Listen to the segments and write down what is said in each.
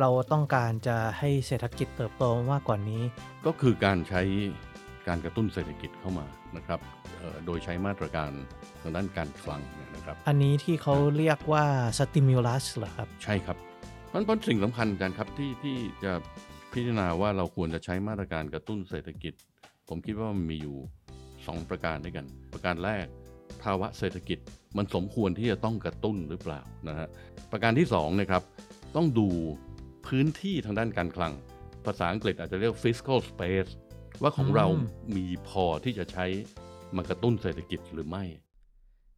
เราต้องการจะให้เศรษฐกิจเติบโตมากกว่านี้ ก็คือการใช้การกระตุ้นเศรษฐกิจเข้ามานะครับเอ่อโดยใช้มาตรการทางด้านการคลังเนี่ยนะครับ อันนี้ที่เขาเรียกว่า stimulus เหรอครับ ใช่ครับมันเป็นสิ่งสำคัญกันครับที่ที่จะพิจารณาว่าเราควรจะใช้มาตรการกระตุ้นเศรษฐกิจ ผมคิดว่ามันมีอยู่ 2 ประการด้วยกัน ประการแรกภาวะเศรษฐกิจมันสมควรที่จะต้องกระตุ้นหรือเปล่านะฮะประการที่2นะครับต้องดู พื้นที่ทางด้านการคลัง ภาษาอังกฤษอาจจะเรียก fiscal space ว่าของเรามมีพอที่จะใช้มากระตุ้นเศรษฐกิจหรือไม่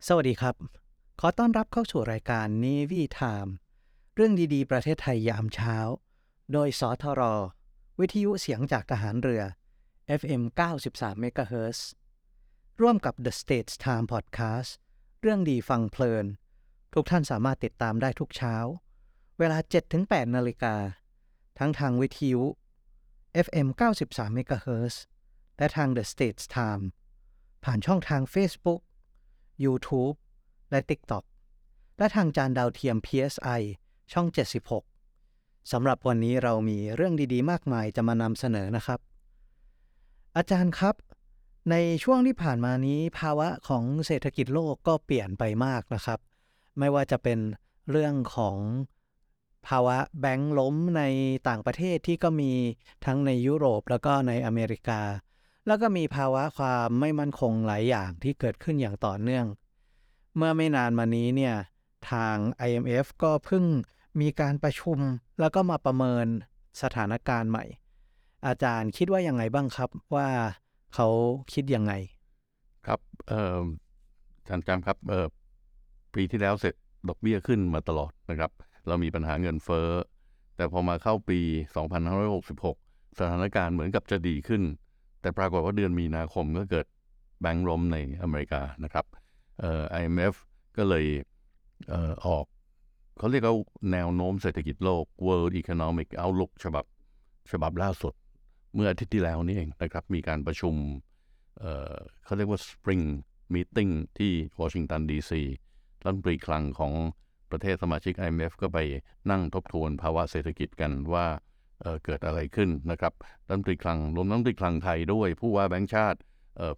สวัสดีครับ ขอต้อนรับเข้าสู่รายการ Navy Time เรื่องดีๆ ประเทศไทยยามเช้า โดยสทร วิทยุเสียงจากทหารเรือ FM 93 MHz ร่วมกับ The States Time Podcast เรื่องดีฟังเพลิน ทุกท่านสามารถติดตามได้ทุกเช้า เวลา 7-8 นาฬิกา ทั้งทางวิทยุ FM 93 MHz และทาง The States Time ผ่านช่องทาง Facebook YouTube และ TikTok และทางจานดาวเทียม PSI ช่อง 76 สำหรับวันนี้เรามีเรื่องดีๆ มากมายจะมานำเสนอนะครับ อาจารย์ครับ ในช่วงที่ผ่านมานี้ภาวะของเศรษฐกิจโลกก็เปลี่ยนไปมากนะครับ ไม่ว่าจะเป็นเรื่องของ ภาวะแบงก์ล้มในต่างประเทศที่ก็มีทั้งในยุโรปแล้วก็ในอเมริกา แล้วก็มีภาวะความไม่มั่นคงหลายอย่างที่เกิดขึ้นอย่างต่อเนื่อง เมื่อไม่นานมานี้เนี่ยทาง IMF ก็เพิ่งมีการประชุมแล้วก็มาประเมินสถานการณ์ใหม่ อาจารย์คิดว่ายังไงบ้างครับว่าเขาคิดยังไง ครับเอ่ออาจารย์จำครับเออปีที่แล้วเสร็จดอกเบี้ยขึ้นมาตลอดนะครับ เรามีปัญหาเงินเฟ้อ แต่พอมาเข้าปี 2566 สถานการณ์เหมือนกับจะดีขึ้น แต่ปรากฏว่าเดือนมีนาคมก็เกิดแบงก์ล้มในอเมริกานะครับเอ่อ IMF ก็เลยเอ่อออกเขาเรียกว่าแนวโน้มเศรษฐกิจโลก World Economic Outlook ฉบับฉบับล่าสุด เมื่ออาทิตย์ที่แล้วนี่เองนะครับ มีการประชุมเอ่อเขาเรียกว่า Spring Meeting ที่วอชิงตันดีซีรัฐมนตรีคลังของ ประเทศสมาชิก IMF ก็ไปนั่งทบทวนภาวะเศรษฐกิจกันว่าเเกิดอะไรขึ้นนะครับรัฐมนตรีคลังรวมรัฐมนตรีคลังไทยด้วย ผู้ว่าแบงก์ชาติ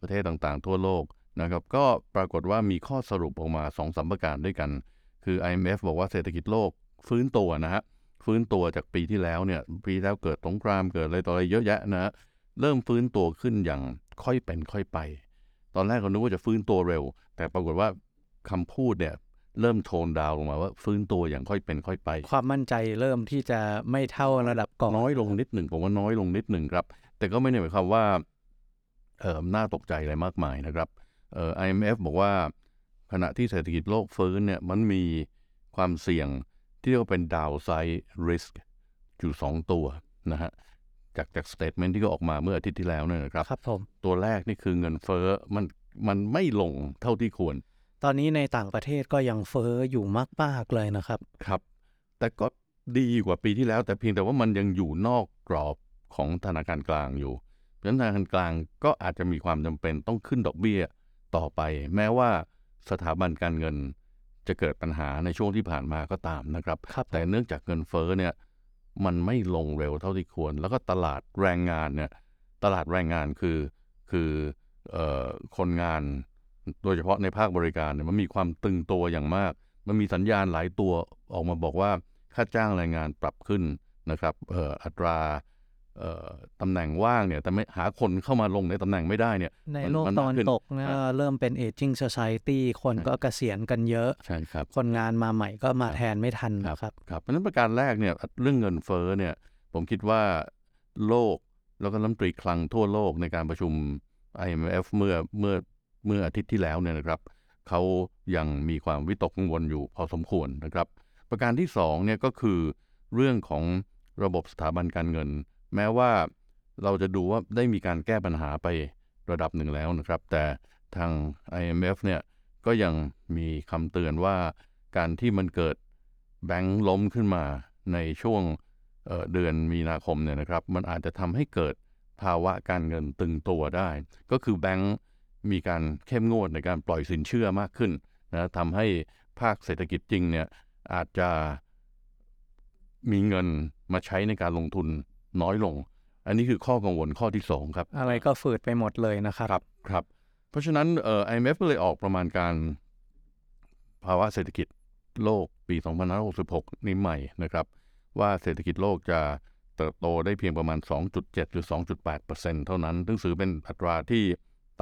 ประเทศต่างๆ ทั่วโลกนะครับก็ปรากฏว่ามีข้อสรุปออกมา2อสประการด้วยกัน คือ IMF บอกว่าเศรษฐกิจโลกฟื้นตัวนะฮะฟื้นตัวจากปีที่แล้วเนี่ยปีที่แล้วเกิดสงครามเกิดอะไรต่ออะไรเยอะแยะนะฮะเริ่มฟื้นตัวขึ้นอย่างค่อยเป็นค่อยไป ตอนแรกเรานึกว่าจะฟื้นตัวเร็ว แต่ปรากฏว่าคำพูดเนี่ย เริ่มโทนดาวน์ลงมาว่าฟื้นตัวอย่างค่อยเป็นค่อยไป ความมั่นใจเริ่มที่จะไม่เท่าระดับก่อนน้อยลงนิดหนึ่งผมว่าน้อยลงนิดหนึ่งครับ แต่ก็ไม่ได้หมายความว่าเอ่อน่าตกใจอะไรมากมายนะครับเอ่อ IMF บอกว่าขณะที่เศรษฐกิจโลกฟื้นเนี่ยมันมีความเสี่ยงที่เรียกว่าเป็น downside risk อยู่สองตัวนะฮะจากจาก statement ที่ก็ออกมาเมื่ออาทิตย์ที่แล้วเนี่ยนะครับครับผมตัวแรกนี่คือเงินเฟ้อมันมันไม่ลงเท่าที่ควร ตอนนี้ในต่างประเทศก็ยังเฟ้ออยู่มากๆเลยนะครับ ครับ แต่ก็ดีกว่าปีที่แล้ว แต่เพียงแต่ว่ามันยังอยู่นอกกรอบของธนาคารกลางอยู่เพราะฉะนั้นธนาคารกลางก็อาจจะมีความจำเป็นต้องขึ้นดอกเบี้ยต่อไป แม้ว่าสถาบันการเงินจะเกิดปัญหาในช่วงที่ผ่านมาก็ตามนะครับครับผมแต่เนื่องจากเงินเฟ้อเนี่ยมันไม่ลงเร็วเท่าที่ควร แล้วก็ตลาดแรงงานเนี่ยตลาดแรงงานคือคือเอ่อคนงาน โดยเฉพาะในภาคบริการเนี่ยมันมีความตึงตัวอย่างมาก มันมีสัญญาณหลายตัวออกมาบอกว่าค่าจ้างแรงงานปรับขึ้นนะครับเอ่ออัตราเอ่อตำแหน่งว่างเนี่ยแต่ไม่หาคนเข้ามาลงในตำแหน่งไม่ได้เนี่ย ในมัโลกมัตะวันขึ้ตกเนี่ยเริ่มเป็น aging society คนก็เกษียณกันเยอะใช่ครับคนงานมาใหม่ก็มาแทนไม่ทันครับนะครับครับเพราะฉะนั้นประการแรกเนี่ยเรื่องเงินเฟ้อเนี่ยผมคิดว่าโลกแล้วก็รัฐมนตรีคลังทั่วโลกในการประชุม IMF เมื่อเมื่อ เมื่ออาทิตย์ที่แล้วเนี่ยนะครับเขายังมีความวิตกกังวลอยู่พอสมควรนะครับ ประการที่สองเนี่ยก็คือเรื่องของระบบสถาบันการเงิน แม้ว่าเราจะดูว่าได้มีการแก้ปัญหาไประดับหนึ่งแล้วนะครับ แต่ทาง IMF เนี่ยก็ยังมีคำเตือนว่าการที่มันเกิดแบงค์ล้มขึ้นมาในช่วงเเดือนมีนาคมเนี่ยนะครับ มันอาจจะทำให้เกิดภาวะการเงินตึงตัวได้ ก็คือแบงค์ มีการเข้มงวดในการปล่อยสินเชื่อมากขึ้นนะทำให้ภาคเศรษฐกิจจริงเนี่ยอาจจะมีเงินมาใช้ในการลงทุนน้อยลง อันนี้คือข้อกังวลข้อที่สองครับ อะไรก็ฝืดไปหมดเลยนะครับครับครับเพราะฉะนั้นเอ่อ IMF ก็เลยออกประมาณการภาวะเศรษฐกิจโลกปี2566 นี้ใหม่นะครับ ว่าเศรษฐกิจโลกจะเติบโตได้เพียงประมาณ 2.7 หรือ 2.8%เท่านั้น ซึ่งถือเป็นอัตราที่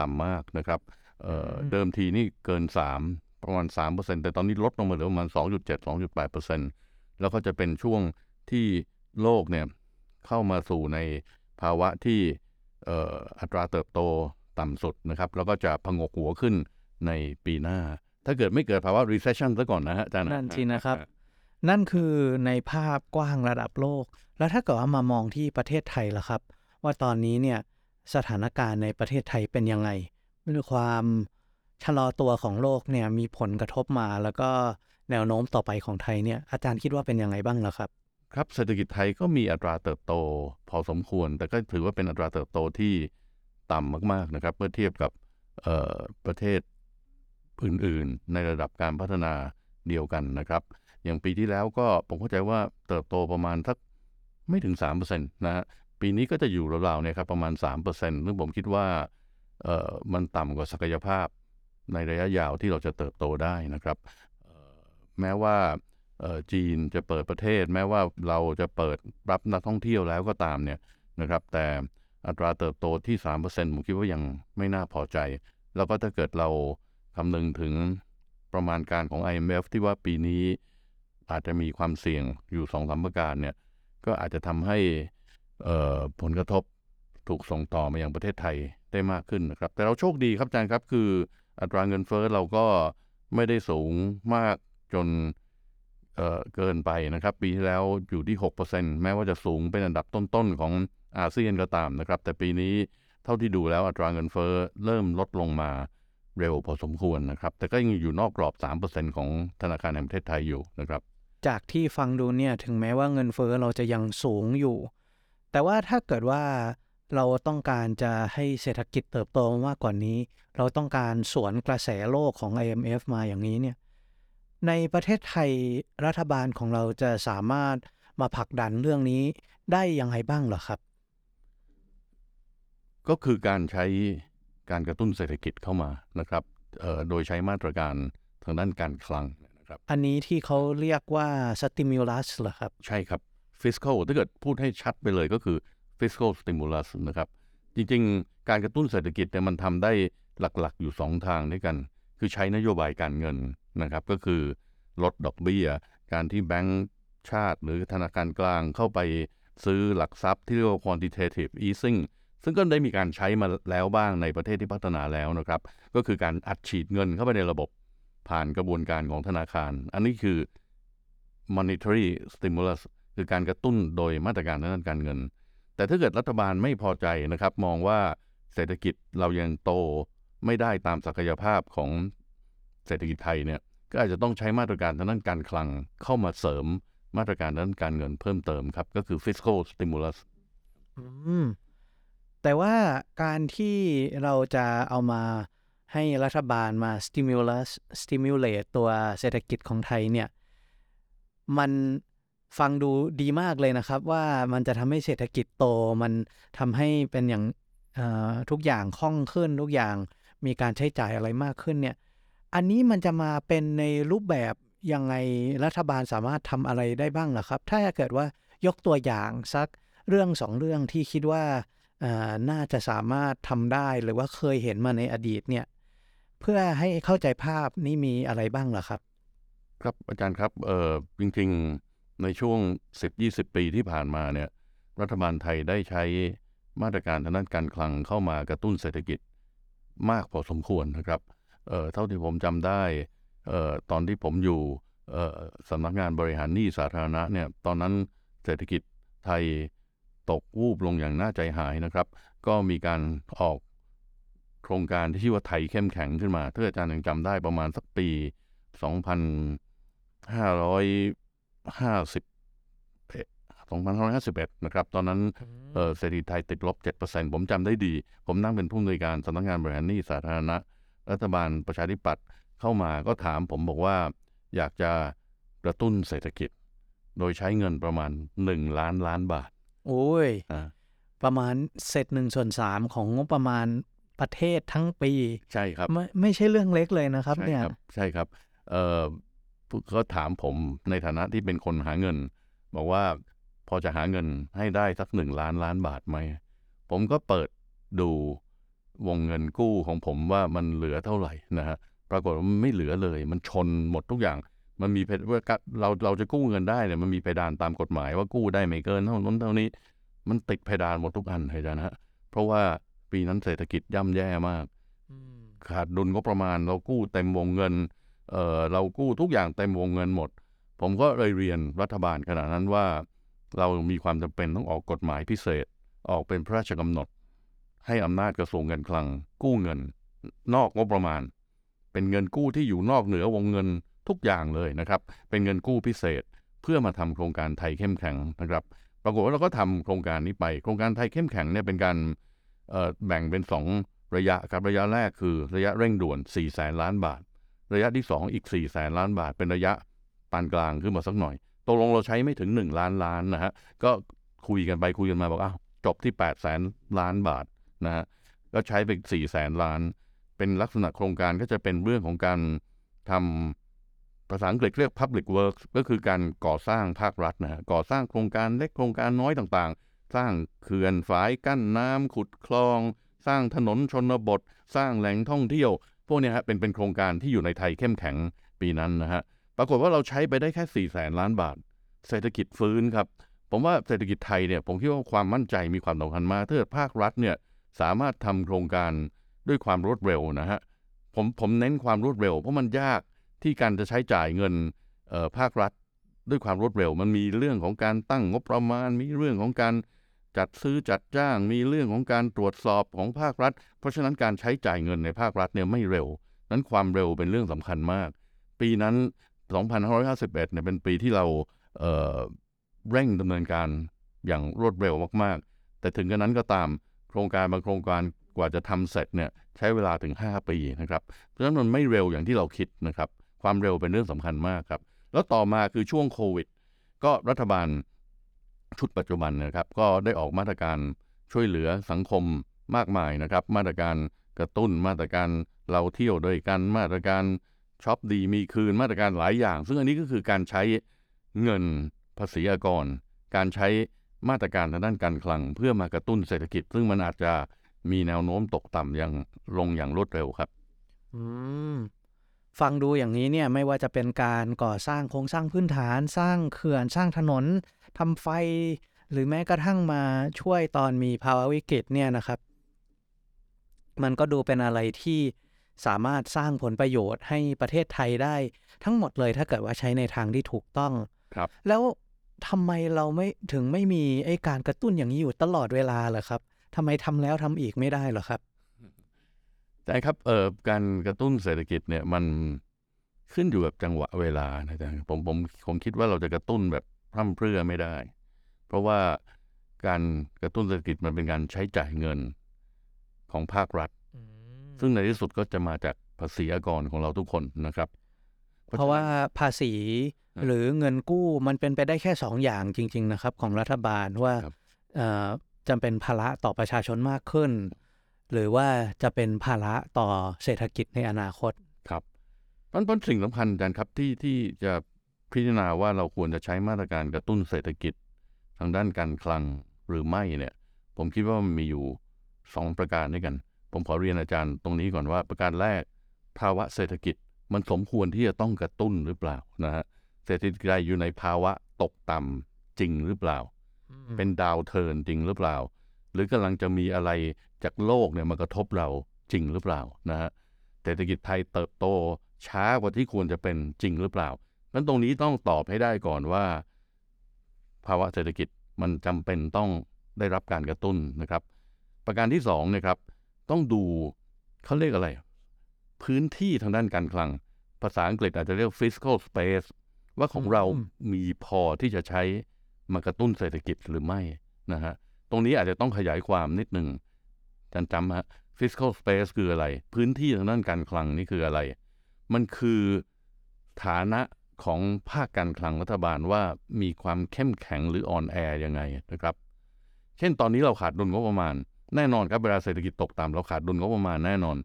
ต่ำมากนะครับเอ่ออืมเดิมทีนี่เกิน 3 ประมาณ 3%แต่ตอนนี้ลดลงมาเหลือประมาณ 2.7 2.8%แล้วก็จะเป็นช่วงที่โลกเนี่ยเข้ามาสู่ในภาวะที่เอ่ออัตราเติบโตต่ำสุดนะครับ แล้วก็จะพงกหัวขึ้นในปีหน้า ถ้าเกิดไม่เกิดภาวะ recession ซะก่อนนะฮะอาจารย์นั่นสินะครับ นั่นคือในภาพกว้างระดับโลก แล้วถ้าเกิดว่ามามองที่ประเทศไทยล่ะครับ ว่าตอนนี้เนี่ย สถานการณ์ในประเทศไทยเป็นยังไงมีความชะลอตัวของโลกเนี่ยมีผลกระทบมา แล้วก็แนวโน้มต่อไปของไทยเนี่ยอาจารย์คิดว่าเป็นยังไงบ้างล่ะครับ ครับเศรษฐกิจไทยก็มีอัตราเติบโต พอสมควร แต่ก็ถือว่าเป็นอัตราเติบโตที่ต่ำมากๆนะครับเมื่อเทียบกับประเทศอื่นๆ ในระดับการพัฒนาเดียวกันนะครับ อย่างปีที่แล้วก็ผมเข้าใจว่าเติบโตประมาณสักไม่ถึง3%นะฮะ ปีนี้ก็จะอยู่ราวๆเนี่ยครับประมาณ 3%ซึ่งผมคิดว่าเอ่อมันต่ำกว่าศักยภาพในระยะยาวที่เราจะเติบโตได้นะครับ แม้ว่าเอ่อจีนจะเปิดประเทศ แม้ว่าเราจะเปิดรับนักท่องเที่ยวแล้วก็ตามเนี่ยนะครับแต่อัตราเติบโตที่ 3%ผมคิดว่ายังไม่น่าพอใจ แล้วก็ถ้าเกิดเราคำนึงถึงประมาณการของ IMF ที่ว่าปีนี้อาจจะมีความเสี่ยงอยู่สองสามประการเนี่ยก็อาจจะทำให้ ผลกระทบถูกส่งต่อมาอยังประเทศไทยได้มากขึ้นนะครับ แต่เราโชคดีครับอาจารย์ครับคืออัตราเงินเฟ้อเราก็ไม่ได้สูงมากจนเเกินไปนะครับ ปีที่แล้วอยู่ที่ 6%แม้ว่าจะสูงเป็นอันดับต้นๆของอาเซียนก็ตามนะครับ แต่ปีนี้เท่าที่ดูแล้วอัตราเงินเฟ้อเริ่มลดลงมาเร็วพอสมควรนะครับ แต่ก็ยังอยู่นอกกรอบ 3%ของธนาคารแห่งประเทศไทยอยู่นะครับ จากที่ฟังดูเนี่ยถึงแม้ว่าเงินเฟ้อเราจะยังสูงอยู่ แต่ว่าถ้าเกิดว่าเราต้องการจะให้เศรษฐกิจเติบโตมากกว่านี้ เราต้องการสวนกระแสโลกของ IMF มาอย่างนี้เนี่ย ในประเทศไทยรัฐบาลของเราจะสามารถมาผลักดันเรื่องนี้ได้ยังไงบ้างเหรอครับ ก็คือการใช้การกระตุ้นเศรษฐกิจเข้ามานะครับเอ่อโดยใช้มาตรการทางด้านการคลังนะครับ อันนี้ที่เขาเรียกว่า stimulus เหรอครับ ใช่ครับ fiscal ถ้าเกิดพูดให้ชัดไปเลยก็คือ fiscal stimulus นะครับ จริงๆ การกระตุ้นเศรษฐกิจเนี่ยมันทำได้หลักๆ อยู่ 2 ทางด้วยกัน คือใช้นโยบายการเงินนะครับ ก็คือลดดอกเบี้ย การที่แบงก์ชาติ หรือธนาคารกลางเข้าไปซื้อหลักทรัพย์ที่เรียกว่า quantitative easing ซึ่งก็ได้มีการใช้มาแล้วบ้างในประเทศที่พัฒนาแล้วนะครับ ก็คือการอัดฉีดเงินเข้าไปในระบบผ่านกระบวนการของธนาคาร อันนี้คือ monetary stimulus คือการกระตุ้นโดยมาตรการทางด้านการเงิน แต่ถ้าเกิดรัฐบาลไม่พอใจนะครับ มองว่าเศรษฐกิจเรายังโตไม่ได้ตามศักยภาพของเศรษฐกิจไทยเนี่ยก็อาจจะต้องใช้มาตรการทางด้านการคลังเข้ามาเสริมมาตรการด้านการเงินเพิ่มเติมครับ ก็คือ fiscal stimulus อแต่ว่าการที่เราจะเอามาให้รัฐบาลมา stimulus stimulate ตัวเศรษฐกิจของไทยเนี่ย มัน ฟังดูดีมากเลยนะครับ ว่ามันจะทำให้เศรษฐกิจโต มันทำให้เป็นอย่างเอ่อทุกอย่างคล่องขึ้น ทุกอย่างมีการใช้จ่ายอะไรมากขึ้นเนี่ย อันนี้มันจะมาเป็นในรูปแบบยังไงรัฐบาลสามารถทำอะไรได้บ้างเหรอครับ ถ้าเกิดว่ายกตัวอย่างสักเรื่องสองเรื่องที่คิดว่าเอ่อน่าจะสามารถทำได้หรือว่าเคยเห็นมาในอดีตเนี่ยเพื่อให้เข้าใจภาพนี่มีอะไรบ้างเหรอครับ ครับอาจารย์ครับเออจริงๆ ในช่วง 10-20 ปีที่ผ่านมาเนี่ยรัฐบาลไทยได้ใช้มาตรการทางด้านการคลังเข้ามากระตุ้นเศรษฐกิจมากพอสมควรนะครับเเท่าที่ผมจำได้เออตอนที่ผมอยู่สำนักงานบริหารหนี้สาธารณะเนี่ยตอนนั้นเศรษฐกิจไทยตกวูบลงอย่างน่าใจหายนะครับ ก็มีการออกโครงการที่ชื่อว่าไทยเข้มแข็งขึ้นมาถ้าอาจารย์ยังจำได้ประมาณสักปี 2550 2551นะครับ ตอนนั้นเอ่อเศรษฐกิจไทยติดลบ7%ผมจำได้ดี ผมนั่งเป็นผู้อำนวยการสำนักงานบริหารหนี้สาธารณะ รัฐบาลประชาธิปัตย์เข้ามาก็ถามผมบอกว่าอยากจะกระตุ้นเศรษฐกิจ โดยใช้เงินประมาณ1ล้านล้านบาท โอ้ยอ่าประมาณเศษหนึ่งส่วนสามของงบประมาณประเทศทั้งปี ใช่ครับ ไม่ไม่ใช่เรื่องเล็กเลยนะครับใช่เนี่ยครับใช่ครับเอ่อ ก็ถามผมในฐานะที่เป็นคนหาเงิน บอกว่าพอจะหาเงินให้ได้สักหนึ่งล้านล้านบาทไหม ผมก็เปิดดูวงเงินกู้ของผมว่ามันเหลือเท่าไหร่นะฮะปรากฏว่ามันไม่เหลือเลย มันชนหมดทุกอย่าง มันมีเพดว่าเราเราจะกู้เงินได้เนี่ยมันมีเพดานตามกฎหมายว่ากู้ได้ไม่เกินเท่านั้นเท่านี้ มันติดเพดานหมดทุกอันเลยนะฮะเพราะว่าปีนั้นเศรษฐกิจย่ำแย่มาก ขาดดุลงบประมาณเรากู้เต็มวงเงิน เเรากู้ทุกอย่างเต็มวงเงินหมด ผมก็เลยเรียนรัฐบาลขณะนั้นว่า เรามีความจำเป็นต้องออกกฎหมายพิเศษ ออกเป็นพระราชกำหนด ให้อำนาจกระทรวงการคลัง กู้เงิน นอกงบประมาณ เป็นเงินกู้ที่อยู่นอกเหนือวงเงินทุกอย่างเลยนะครับ เป็นเงินกู้พิเศษเพื่อมาทำโครงการไทยเข้มแข็งนะครับ ปรากฏว่าเราก็ทำโครงการนี้ไป โครงการไทยเข้มแข็งเนี่ยเป็นการแบ่งเป็นสองระยะครับ ระยะแรกคือระยะเร่งด่วน4แสนล้านบาท ระยะที่ 2 อีก4แสนล้านบาท เป็นระยะปานกลางขึ้นมาสักหน่อยตกลงเราใช้ไม่ถึง 1 ล้านล้านนะฮะก็คุยกันไปคุยกันมาบอกอ้าวจบที่8แสนล้านบาทนะฮะก็ใช้ไป4แสนล้าน เป็นลักษณะโครงการก็จะเป็นเรื่องของการทำภาษาอังกฤษเรียก public works ก็คือการก่อสร้างภาครัฐนะฮะก่อสร้างโครงการเล็กโครงการน้อยต่างๆ สร้างเขื่อนฝายกั้นน้ำขุดคลอง สร้างถนนชนบท สร้างแหล่งท่องเที่ยว วกเนี้ยฮะเป็นเป็นโครงการที่อยู่ในไทยเข้มแข็งปีนั้นนะฮะปรากฏว่าเราใช้ไปได้แค่4ี่แสนล้านบาท เศรษฐกิจฟื้นครับ ผมว่าเศรษฐกิจไทยเนี่ยผมคิดว่าความมั่นใจมีความสำคัญมากถ้าเกิดภาครัฐเนี่ยสามารถทำโครงการด้วยความรวดเร็วนะฮะผมผมเน้นความรวดเร็ว เพราะมันยากที่การจะใช้จ่ายเงินเอ่อภาครัฐด้วยความรวดเร็ว มันมีเรื่องของการตั้งงบประมาณ มีเรื่องของการ จัดซื้อจัดจ้างมีเรื่องของการตรวจสอบของภาครัฐ เพราะฉะนั้นการใช้จ่ายเงินในภาครัฐเนี่ยไม่เร็ว นั้นความเร็วเป็นเรื่องสำคัญมาก ปีนั้น 2551เนี่ยเป็นปีที่เราเเร่งดำเนินการอย่างรวดเร็วมากๆ แต่ถึงกระนั้นก็ตามโครงการบางโครงการกว่าจะทำเสร็จเนี่ยใช้เวลาถึง 5 ปีนะครับเพราะฉะนั้นมันไม่เร็วอย่างที่เราคิดนะครับ ความเร็วเป็นเรื่องสำคัญมากครับ แล้วต่อมาคือช่วงโควิด ก็รัฐบาล ชุดปัจจุบันนะครับ ก็ได้ออกมาตรการช่วยเหลือสังคมมากมายนะครับ มาตรการกระตุ้นมาตรการเราเที่ยวด้วยกันมาตรการช็อปดีมีคืนมาตรการหลายอย่าง ซึ่งอันนี้ก็คือการใช้เงินภาษีอากร การใช้มาตรการทางด้านการคลัง เพื่อมากระตุ้นเศรษฐกิจ ซึ่งมันอาจจะมีแนวโน้มตกต่ำอย่างลงอย่างรวดเร็วครับ อืมฟังดูอย่างนี้เนี่ยไม่ว่าจะเป็นการก่อสร้างโครงสร้างพื้นฐาน สร้างเขื่อนสร้างถนน ทำไฟ หรือแม้กระทั่งมาช่วยตอนมีภาวะวิกฤตเนี่ยนะครับ มันก็ดูเป็นอะไรที่สามารถสร้างผลประโยชน์ให้ประเทศไทยได้ทั้งหมดเลยถ้าเกิดว่าใช้ในทางที่ถูกต้อง ครับ แล้วทำไมเราไม่ถึงไม่มีไอ้การกระตุ้นอย่างนี้อยู่ตลอดเวลาเหรอครับทำไมทำแล้วทำอีกไม่ได้เหรอครับใช่ครับเอ่อการกระตุ้นเศรษฐกิจเนี่ยมันขึ้นอยู่กับจังหวะเวลานะจ๊ะผมผมผมคิดว่าเราจะกระตุ้นแบบ พร่ำเพรื่อไม่ได้ เพราะว่าการกระตุ้นเศรษฐกิจมันเป็นการใช้จ่ายเงินของภาครัฐ ซึ่งในที่สุดก็จะมาจากภาษีอากรของเราทุกคนนะครับ เพราะว่าภาษีครับหรือเงินกู้มันเป็นไปได้แค่สองอย่างจริง ๆนะครับ ของรัฐบาลว่าครับเอ่อจะเป็นภาระต่อประชาชนมากขึ้น หรือว่าจะเป็นภาระต่อเศรษฐกิจในอนาคตครับเพราะเพราะสิ่งสำคัญอาจารย์ครับที่ที่จะ พิจารณาว่าเราควรจะใช้มาตรการกระตุ้นเศรษฐกิจ ทางด้านการคลังหรือไม่เนี่ย ผมคิดว่ามันมีอยู่สองประการด้วยกัน ผมขอเรียนอาจารย์ตรงนี้ก่อนว่าประการแรกภาวะเศรษฐกิจมันสมควรที่จะต้องกระตุ้นหรือเปล่านะฮะเศรษฐกิจไทยอยู่ในภาวะตกต่ำจริงหรือเปล่า เป็นดาวเทิร์นจริงหรือเปล่า หรือกำลังจะมีอะไรจากโลกเนี่ยมากระทบเราจริงหรือเปล่านะฮะเศรษฐกิจไทยเติบโตช้ากว่าที่ควรจะเป็นจริงหรือเปล่า นั้นตรงนี้ต้องตอบให้ได้ก่อนว่า ภาวะเศรษฐกิจมันจำเป็นต้องได้รับการกระตุ้นนะครับ ประการที่สองนะครับ ต้องดูเขาเรียกอะไร พื้นที่ทางด้านการคลัง ภาษาอังกฤษอาจจะเรียก fiscal space ว่าของเรามีพอที่จะใช้มากระตุ้นเศรษฐกิจหรือไม่นะฮะตรงนี้อาจจะต้องขยายความนิดหนึ่งจำจำฮะ fiscal space คืออะไร พื้นที่ทางด้านการคลังนี่คืออะไร มันคือฐานะ ของภาคการคลังรัฐบาลว่ามีความเข้มแข็งหรืออ่อนแอยังไงนะครับ เช่นตอนนี้เราขาดดุลงบประมาณ แน่นอนครับเวลาเศรษฐกิจตกต่ำเราขาดดุลงบประมาณแน่นอน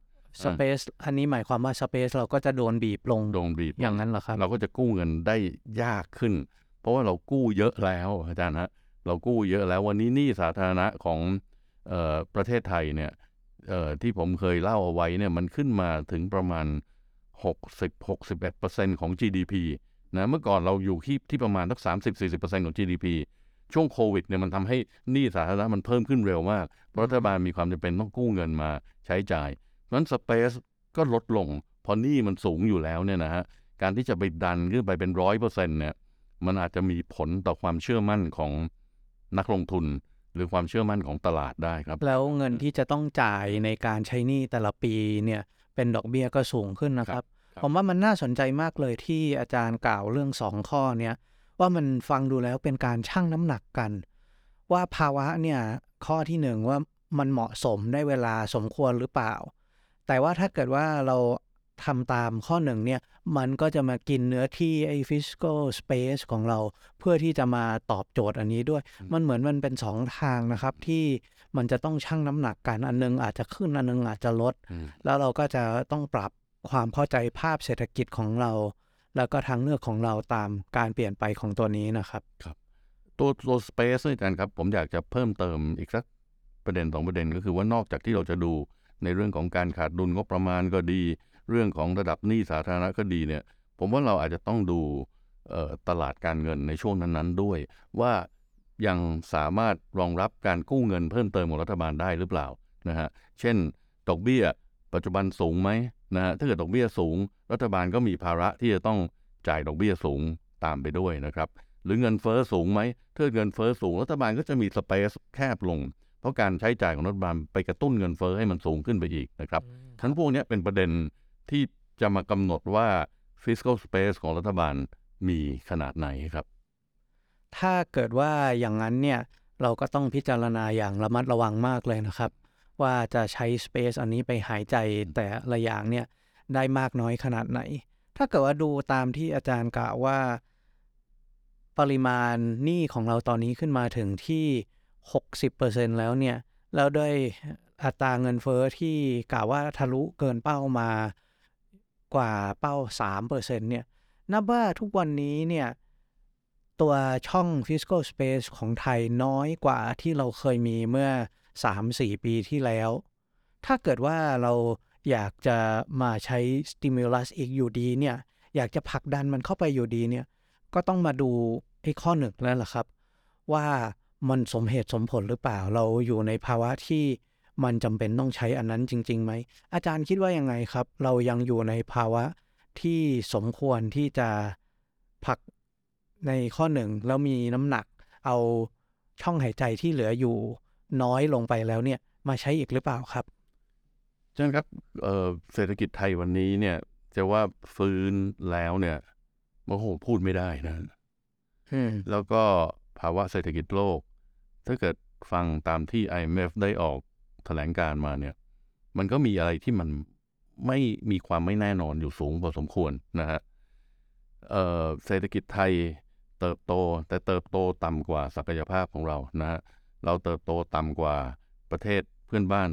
สเปซอันนี้หมายความว่าสเปซเราก็จะโดนบีบลงโดนบีบอย่างนั้นเหรอครับ เราก็จะกู้เงินได้ยากขึ้น เพราะว่าเรากู้เยอะแล้วอาจารย์ฮะเรากู้เยอะแล้ววันนี้หนี้สาธารณะของเออประเทศไทยเนี่ยเอ่อที่ผมเคยเล่าเอาไว้เนี่ยมันขึ้นมาถึงประมาณ 60-61%ของ GDP นะเมื่อก่อนเราอยู่ที่ที่ประมาณสัก30-40%ของ GDP ช่วงโควิดเนี่ยมันทำให้หนี้สาธารณะมันเพิ่มขึ้นเร็วมาก รัฐบาลมีความจำเป็นต้องกู้เงินมาใช้จ่ายเพราะฉะนั้นสเปซก็ลดลง พอหนี้มันสูงอยู่แล้วเนี่ยนะฮะ การที่จะไปดันขึ้นไปเป็นร้อยเปอร์เซ็นต์เนี่ย มันอาจจะมีผลต่อความเชื่อมั่นของนักลงทุน หรือความเชื่อมั่นของตลาดได้ครับ แล้วเงินที่จะต้องจ่ายในการใช้หนี้แต่ละปีเนี่ย เป็นดอกเบี้ยก็สูงขึ้นนะคครัรับบครับ ผมว่ามันน่าสนใจมากเลยที่อาจารย์กล่าวเรื่องสองข้อเนี้ยว่ามันฟังดูแล้วเป็นการชั่งน้ำหนักกัน ว่าภาวะเนี่ยข้อที่หนึ่งว่ามันเหมาะสมได้เวลาสมควรหรือเปล่า แต่ว่าถ้าเกิดว่าเราทำตามข้อหนึ่งเนี่ยมันก็จะมากินเนื้อที่ไอ้ fiscal space ของเรา เพื่อที่จะมาตอบโจทย์อันนี้ด้วย มันเหมือนมันเป็นสองทางนะครับที่ มันจะต้องชั่งน้ำหนักกันอันนึงอาจจะขึ้นอันนึงอาจจะลดอืมแล้วเราก็จะต้องปรับความเข้าใจภาพเศรษฐกิจของเรา แล้วก็ทางเลือกของเราตามการเปลี่ยนไปของตัวนี้นะครับตัวตัว space นี่กันครับ ผมอยากจะเพิ่มเติมอีกสักประเด็นสองประเด็นก็คือว่านอกจากที่เราจะดูในเรื่องของการขาดดุลงบประมาณก็ดี เรื่องของระดับหนี้สาธารณะก็ดีเนี่ย ผมว่าเราอาจจะต้องดูเอ่อตลาดการเงินในช่วงนั้นๆด้วย ว่า ยังสามารถรองรับการกู้เงินเพิ่มเติมของรัฐบาลได้หรือเปล่านะฮะเช่นดอกเบี้ยปัจจุบันสูงไหมนะฮะถ้าเกิดดอกเบี้ยสูง รัฐบาลก็มีภาระที่จะต้องจ่ายดอกเบี้ยสูงตามไปด้วยนะครับหรือเงินเฟ้อสูงไหมถ้าเงินเฟ้อสูงรัฐบาลก็จะมีสเปซแคบลง เพราะการใช้จ่ายของรัฐบาลไปกระตุ้นเงินเฟ้อให้มันสูงขึ้นไปอีกนะครับทั้งพวกเนี้ยเป็นประเด็นที่จะมากำหนดว่า fiscal space ของรัฐบาลมีขนาดไหนครับ ถ้าเกิดว่าอย่างนั้นเนี่ยเราก็ต้องพิจารณาอย่างระมัดระวังมากเลยนะครับ ว่าจะใช้ Space อันนี้ไปหายใจแต่ละอย่างเนี่ยได้มากน้อยขนาดไหน ถ้าเกิดว่าดูตามที่อาจารย์กล่าวว่า ปริมาณหนี้ของเราตอนนี้ขึ้นมาถึงที่ 60%แล้วเนี่ยแล้วด้วยอัตราเงินเฟอ้อที่กล่าวว่าทะลุเกินเป้ามากว่าเป้า 3%เนี่ยนับว่าทุกวันนี้เนี่ย ตัวช่อง fiscal space ของไทยน้อยกว่าที่เราเคยมีเมื่อ 3-4 ปีที่แล้ว ถ้าเกิดว่าเราอยากจะมาใช้ stimulus อีกอยู่ดีเนี่ย อยากจะผลักดันมันเข้าไปอยู่ดีเนี่ย ก็ต้องมาดูไอ้ข้อหนึ่งแล้วล่ะครับ ว่ามันสมเหตุสมผลหรือเปล่าเราอยู่ในภาวะที่มันจำเป็นต้องใช้อันนั้นจริงๆไหม อาจารย์คิดว่ายังไงครับ เรายังอยู่ในภาวะที่สมควรที่จะผลัก ในข้อหนึ่งแล้วมีน้ำหนักเอาช่องหายใจที่เหลืออยู่น้อยลงไปแล้วเนี่ยมาใช้อีกหรือเปล่าครับใช่ไหมครับเอ่อเศรษฐกิจไทยวันนี้เนี่ยจะว่าฟื้นแล้วเนี่ยโอ้โหพูดไม่ได้นะอืมแล้วก็ภาวะเศรษฐกิจโลก ถ้าเกิดฟังตามที่ IMF ได้ออกแถลงการมาเนี่ย มันก็มีอะไรที่มันไม่มีความไม่แน่นอนอยู่สูงพอสมควรนะฮะเอ่อเศรษฐกิจไทย เติบโต แต่เติบโตต่ำกว่าศักยภาพของเรานะฮะเราเติบโตต่ำกว่าประเทศเพื่อนบ้าน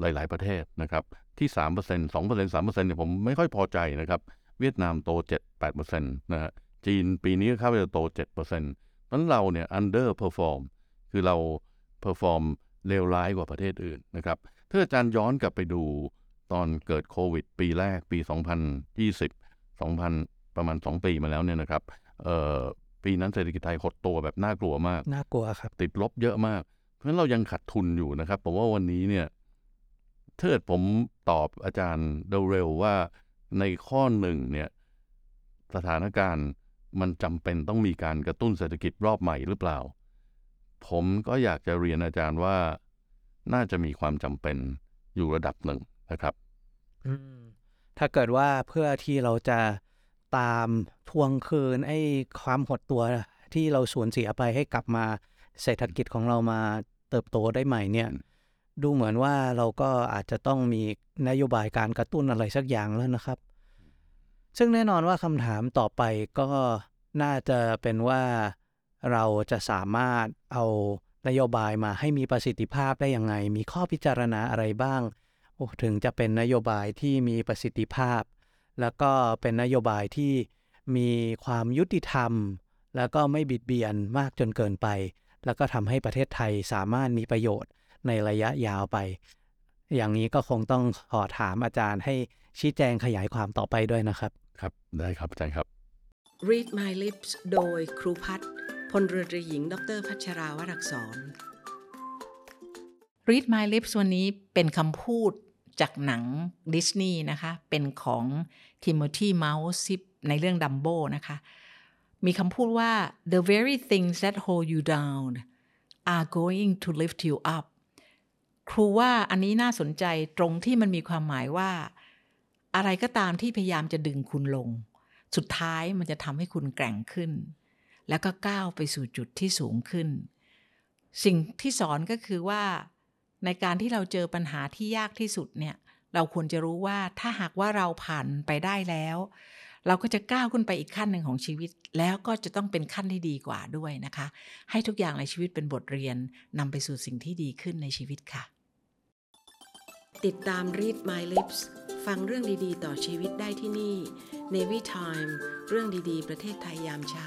หลาย ๆ ประเทศนะครับ ที่สามเปอร์เซ็นต์สองเปอร์เซ็นต์สามเปอร์เซ็นต์เนี่ยผมไม่ค่อยพอใจนะครับ เวียดนามโตเจ็ดแปดเปอร์เซ็นต์นะฮะจีนปีนี้ก็คาดว่าจะโตเจ็ดเปอร์เซ็นต์นั้นเราเนี่ย underperform คือเรา perform เลวร้ายกว่าประเทศอื่นนะครับ ถ้าอาจารย์ย้อนกลับไปดูตอนเกิดโควิด ปีแรกปี 2020 2000 ประมาณ 2 ปีมาแล้วเนี่ยนะครับ ปีนั้นเศรษฐกิจไทยหดตัวแบบน่ากลัวมาก น่ากลัวครับ ติดลบเยอะมาก เพราะฉะนั้นเรายังขาดทุนอยู่นะครับผมว่าวันนี้เนี่ยถ้าเกิดผมตอบอาจารย์เร็วๆว่าในข้อหนึ่งเนี่ยสถานการณ์มันจำเป็นต้องมีการกระตุ้นเศรษฐกิจรอบใหม่หรือเปล่า ผมก็อยากจะเรียนอาจารย์ว่าน่าจะมีความจำเป็นอยู่ระดับหนึ่งนะครับอืมถ้าเกิดว่าเพื่อที่เราจะ ตามทวงคืนไอ้ความหดตัวที่เราสูญเสียไปให้กลับมาเศรษฐกิจของเรามาเติบโตได้ใหม่เนี่ยดูเหมือนว่าเราก็อาจจะต้องมีนโยบายการกระตุ้นอะไรสักอย่างแล้วนะครับ ซึ่งแน่นอนว่าคำถามต่อไปก็น่าจะเป็นว่าเราจะสามารถเอานโยบายมาให้มีประสิทธิภาพได้ยังไง มีข้อพิจารณาอะไรบ้าง โอ้ถึงจะเป็นนโยบายที่มีประสิทธิภาพ แล้วก็เป็นนโยบายที่มีความยุติธรรม แล้วก็ไม่บิดเบียนมากจนเกินไป แล้วก็ทำให้ประเทศไทยสามารถมีประโยชน์ในระยะยาวไป อย่างนี้ก็คงต้องขอถามอาจารย์ให้ชี้แจงขยายความต่อไปด้วยนะครับ ครับได้ครับอาจารย์ครับ Read My Lips โดยครูพัฒน์พลเรือตรีหญิง ดรพัชราวรักษร Read My Lips วันนี้เป็นคำพูดจากหนังดิสนีย์นะคะ เป็นของ ทิโมธีเมาส์ในเรื่องดัมโบนะคะ มีคำพูดว่า the very things that hold you down are going to lift you up ครูว่าอันนี้น่าสนใจตรงที่มันมีความหมายว่า อะไรก็ตามที่พยายามจะดึงคุณลง สุดท้ายมันจะทำให้คุณแกร่งขึ้น แล้วก็ก้าวไปสู่จุดที่สูงขึ้น สิ่งที่สอนก็คือว่า ในการที่เราเจอปัญหาที่ยากที่สุดเนี่ย เราควรจะรู้ว่าถ้าหากว่าเราผ่านไปได้แล้ว เราก็จะก้าวขึ้นไปอีกขั้นหนึ่งของชีวิต แล้วก็จะต้องเป็นขั้นที่ดีกว่าด้วยนะคะ ให้ทุกอย่างในชีวิตเป็นบทเรียนนำไปสู่สิ่งที่ดีขึ้นในชีวิตค่ะ ติดตาม Read My Lips ฟังเรื่องดีๆ ต่อชีวิตได้ที่นี่ Navy Time เรื่องดีๆ ประเทศไทยยามเช้า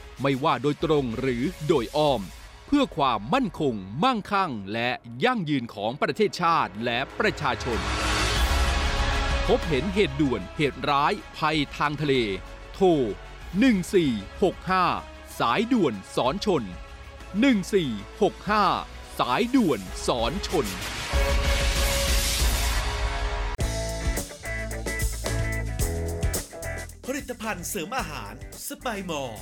ไม่ว่าโดยตรงหรือโดยอ้อม เพื่อความมั่นคง มั่งคั่ง และยั่งยืนของประเทศชาติและประชาชน พบเห็นเหตุด่วนเหตุร้ายภัยทางทะเล โทร 1465 สายด่วนสอนชน 1465 สายด่วนสอนชนผลิตภัณฑ์เสริมอาหาร สไปมอร์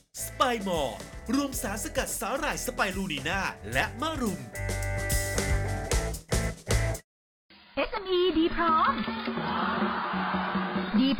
สไปมอร์รวมสารสกัดสาหร่ายสไปรูนีนาและมะรุม SME ดีพร้อม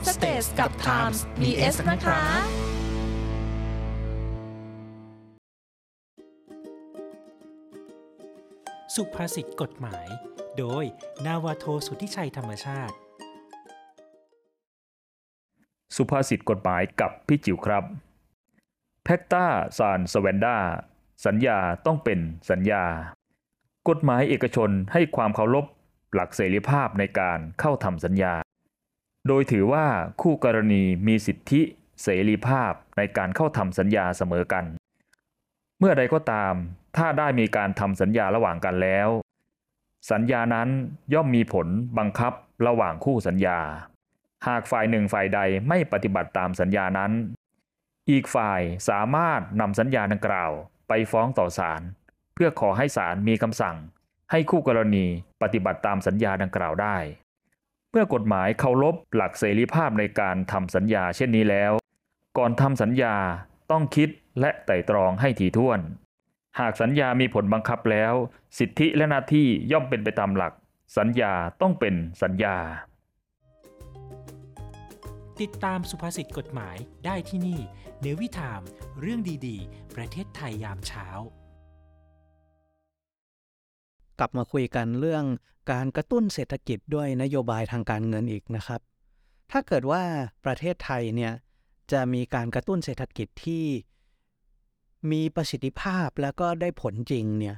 www.thestagetimes.com Stage กับ Times มี S นะคะ สุภาษิตกฎหมาย โดย นาวาโทสุทธิชัยธรรมชาติ สุภาษิตกฎหมายกับพี่จิ๋วครับแพคตาซานสเวนดาสัญญาต้องเป็นสัญญา กฎหมายเอกชนให้ความเคารพหลักเสรีภาพในการเข้าทำสัญญา โดยถือว่าคู่กรณีมีสิทธิเสรีภาพในการเข้าทำสัญญาเสมอกัน เมื่อใดก็ตาม ถ้าได้มีการทำสัญญาระหว่างกันแล้ว สัญญานั้นย่อมมีผลบังคับระหว่างคู่สัญญา หากฝ่ายหนึ่งฝ่ายใดไม่ปฏิบัติตามสัญญานั้น อีกฝ่ายสามารถนำสัญญาดังกล่าวไปฟ้องต่อศาลเพื่อขอให้ศาลมีคำสั่ง ให้คู่กรณีปฏิบัติตามสัญญาดังกล่าวได้ เมื่อกฎหมายเคารพหลักเสรีภาพในการทำสัญญาเช่นนี้แล้ว ก่อนทำสัญญาต้องคิดและไต่ตรองให้ถี่ถ้วน หากสัญญามีผลบังคับแล้ว สิทธิและหน้าที่ย่อมเป็นไปตามหลัก สัญญาต้องเป็นสัญญา ติดตามสุภาษิตกฎหมายได้ที่นี่ เนวิทาม เรื่องดีๆ ประเทศไทยยามเช้า กลับมาคุยกันเรื่องการกระตุ้นเศรษฐกิจด้วยนโยบายทางการเงินอีกนะครับ ถ้าเกิดว่าประเทศไทยเนี่ยจะมีการกระตุ้นเศรษฐกิจที่มีประสิทธิภาพแล้วก็ได้ผลจริงเนี่ย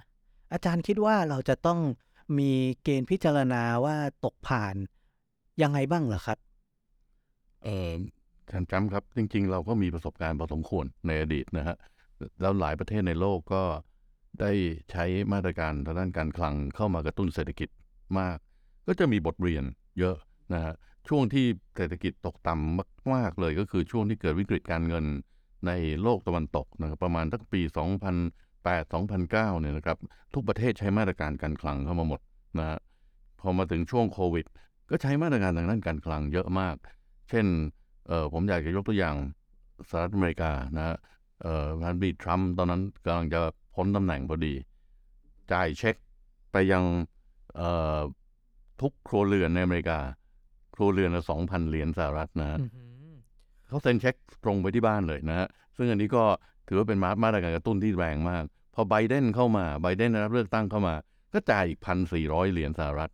อาจารย์คิดว่าเราจะต้องมีเกณฑ์พิจารณาว่าตกผ่านยังไงบ้างเหรอครับ เออท่านจำครับ จริง ๆ เราก็มีประสบการณ์พอสมควรในอดีตนะฮะ แล้วหลายประเทศในโลกก็ ได้ใช้มาตรการทางด้านการคลังเข้ามากระตุ้นเศรษฐกิจมาก ก็จะมีบทเรียนเยอะนะฮะช่วงที่เศรษฐกิจตกต่ำมาก ๆ เลยก็คือช่วงที่เกิดวิกฤตการเงินในโลกตะวันตกนะครับประมาณตั้งปี 2008 2009เนี่ยนะครับทุกประเทศใช้มาตรการการคลังเข้ามาหมดนะฮะพอมาถึงช่วงโควิด ก็ใช้มาตรการทางด้านการคลังเยอะมาก เช่นเออผมอยากจะยกตัวอย่างสหรัฐอเมริกานะฮะเออประธานบีทรัมป์ตอนนั้นกำลังจะ พ้นตำแหน่งพอดี จ่ายเช็คไปยังเอ่อทุกครัวเรือนในอเมริกา ครัวเรือนละสองพันเหรียญสหรัฐนะฮะเขาเซ็นเช็คตรงไปที่บ้านเลยนะฮะซึ่งอันนี้ก็ถือว่าเป็นมาตรการกระตุ้นที่แรงมาก พอไบเดนเข้ามาไบเดนได้รับเลือกตั้งเข้ามา ก็จ่ายอีกพันสี่ร้อยเหรียญสหรัฐ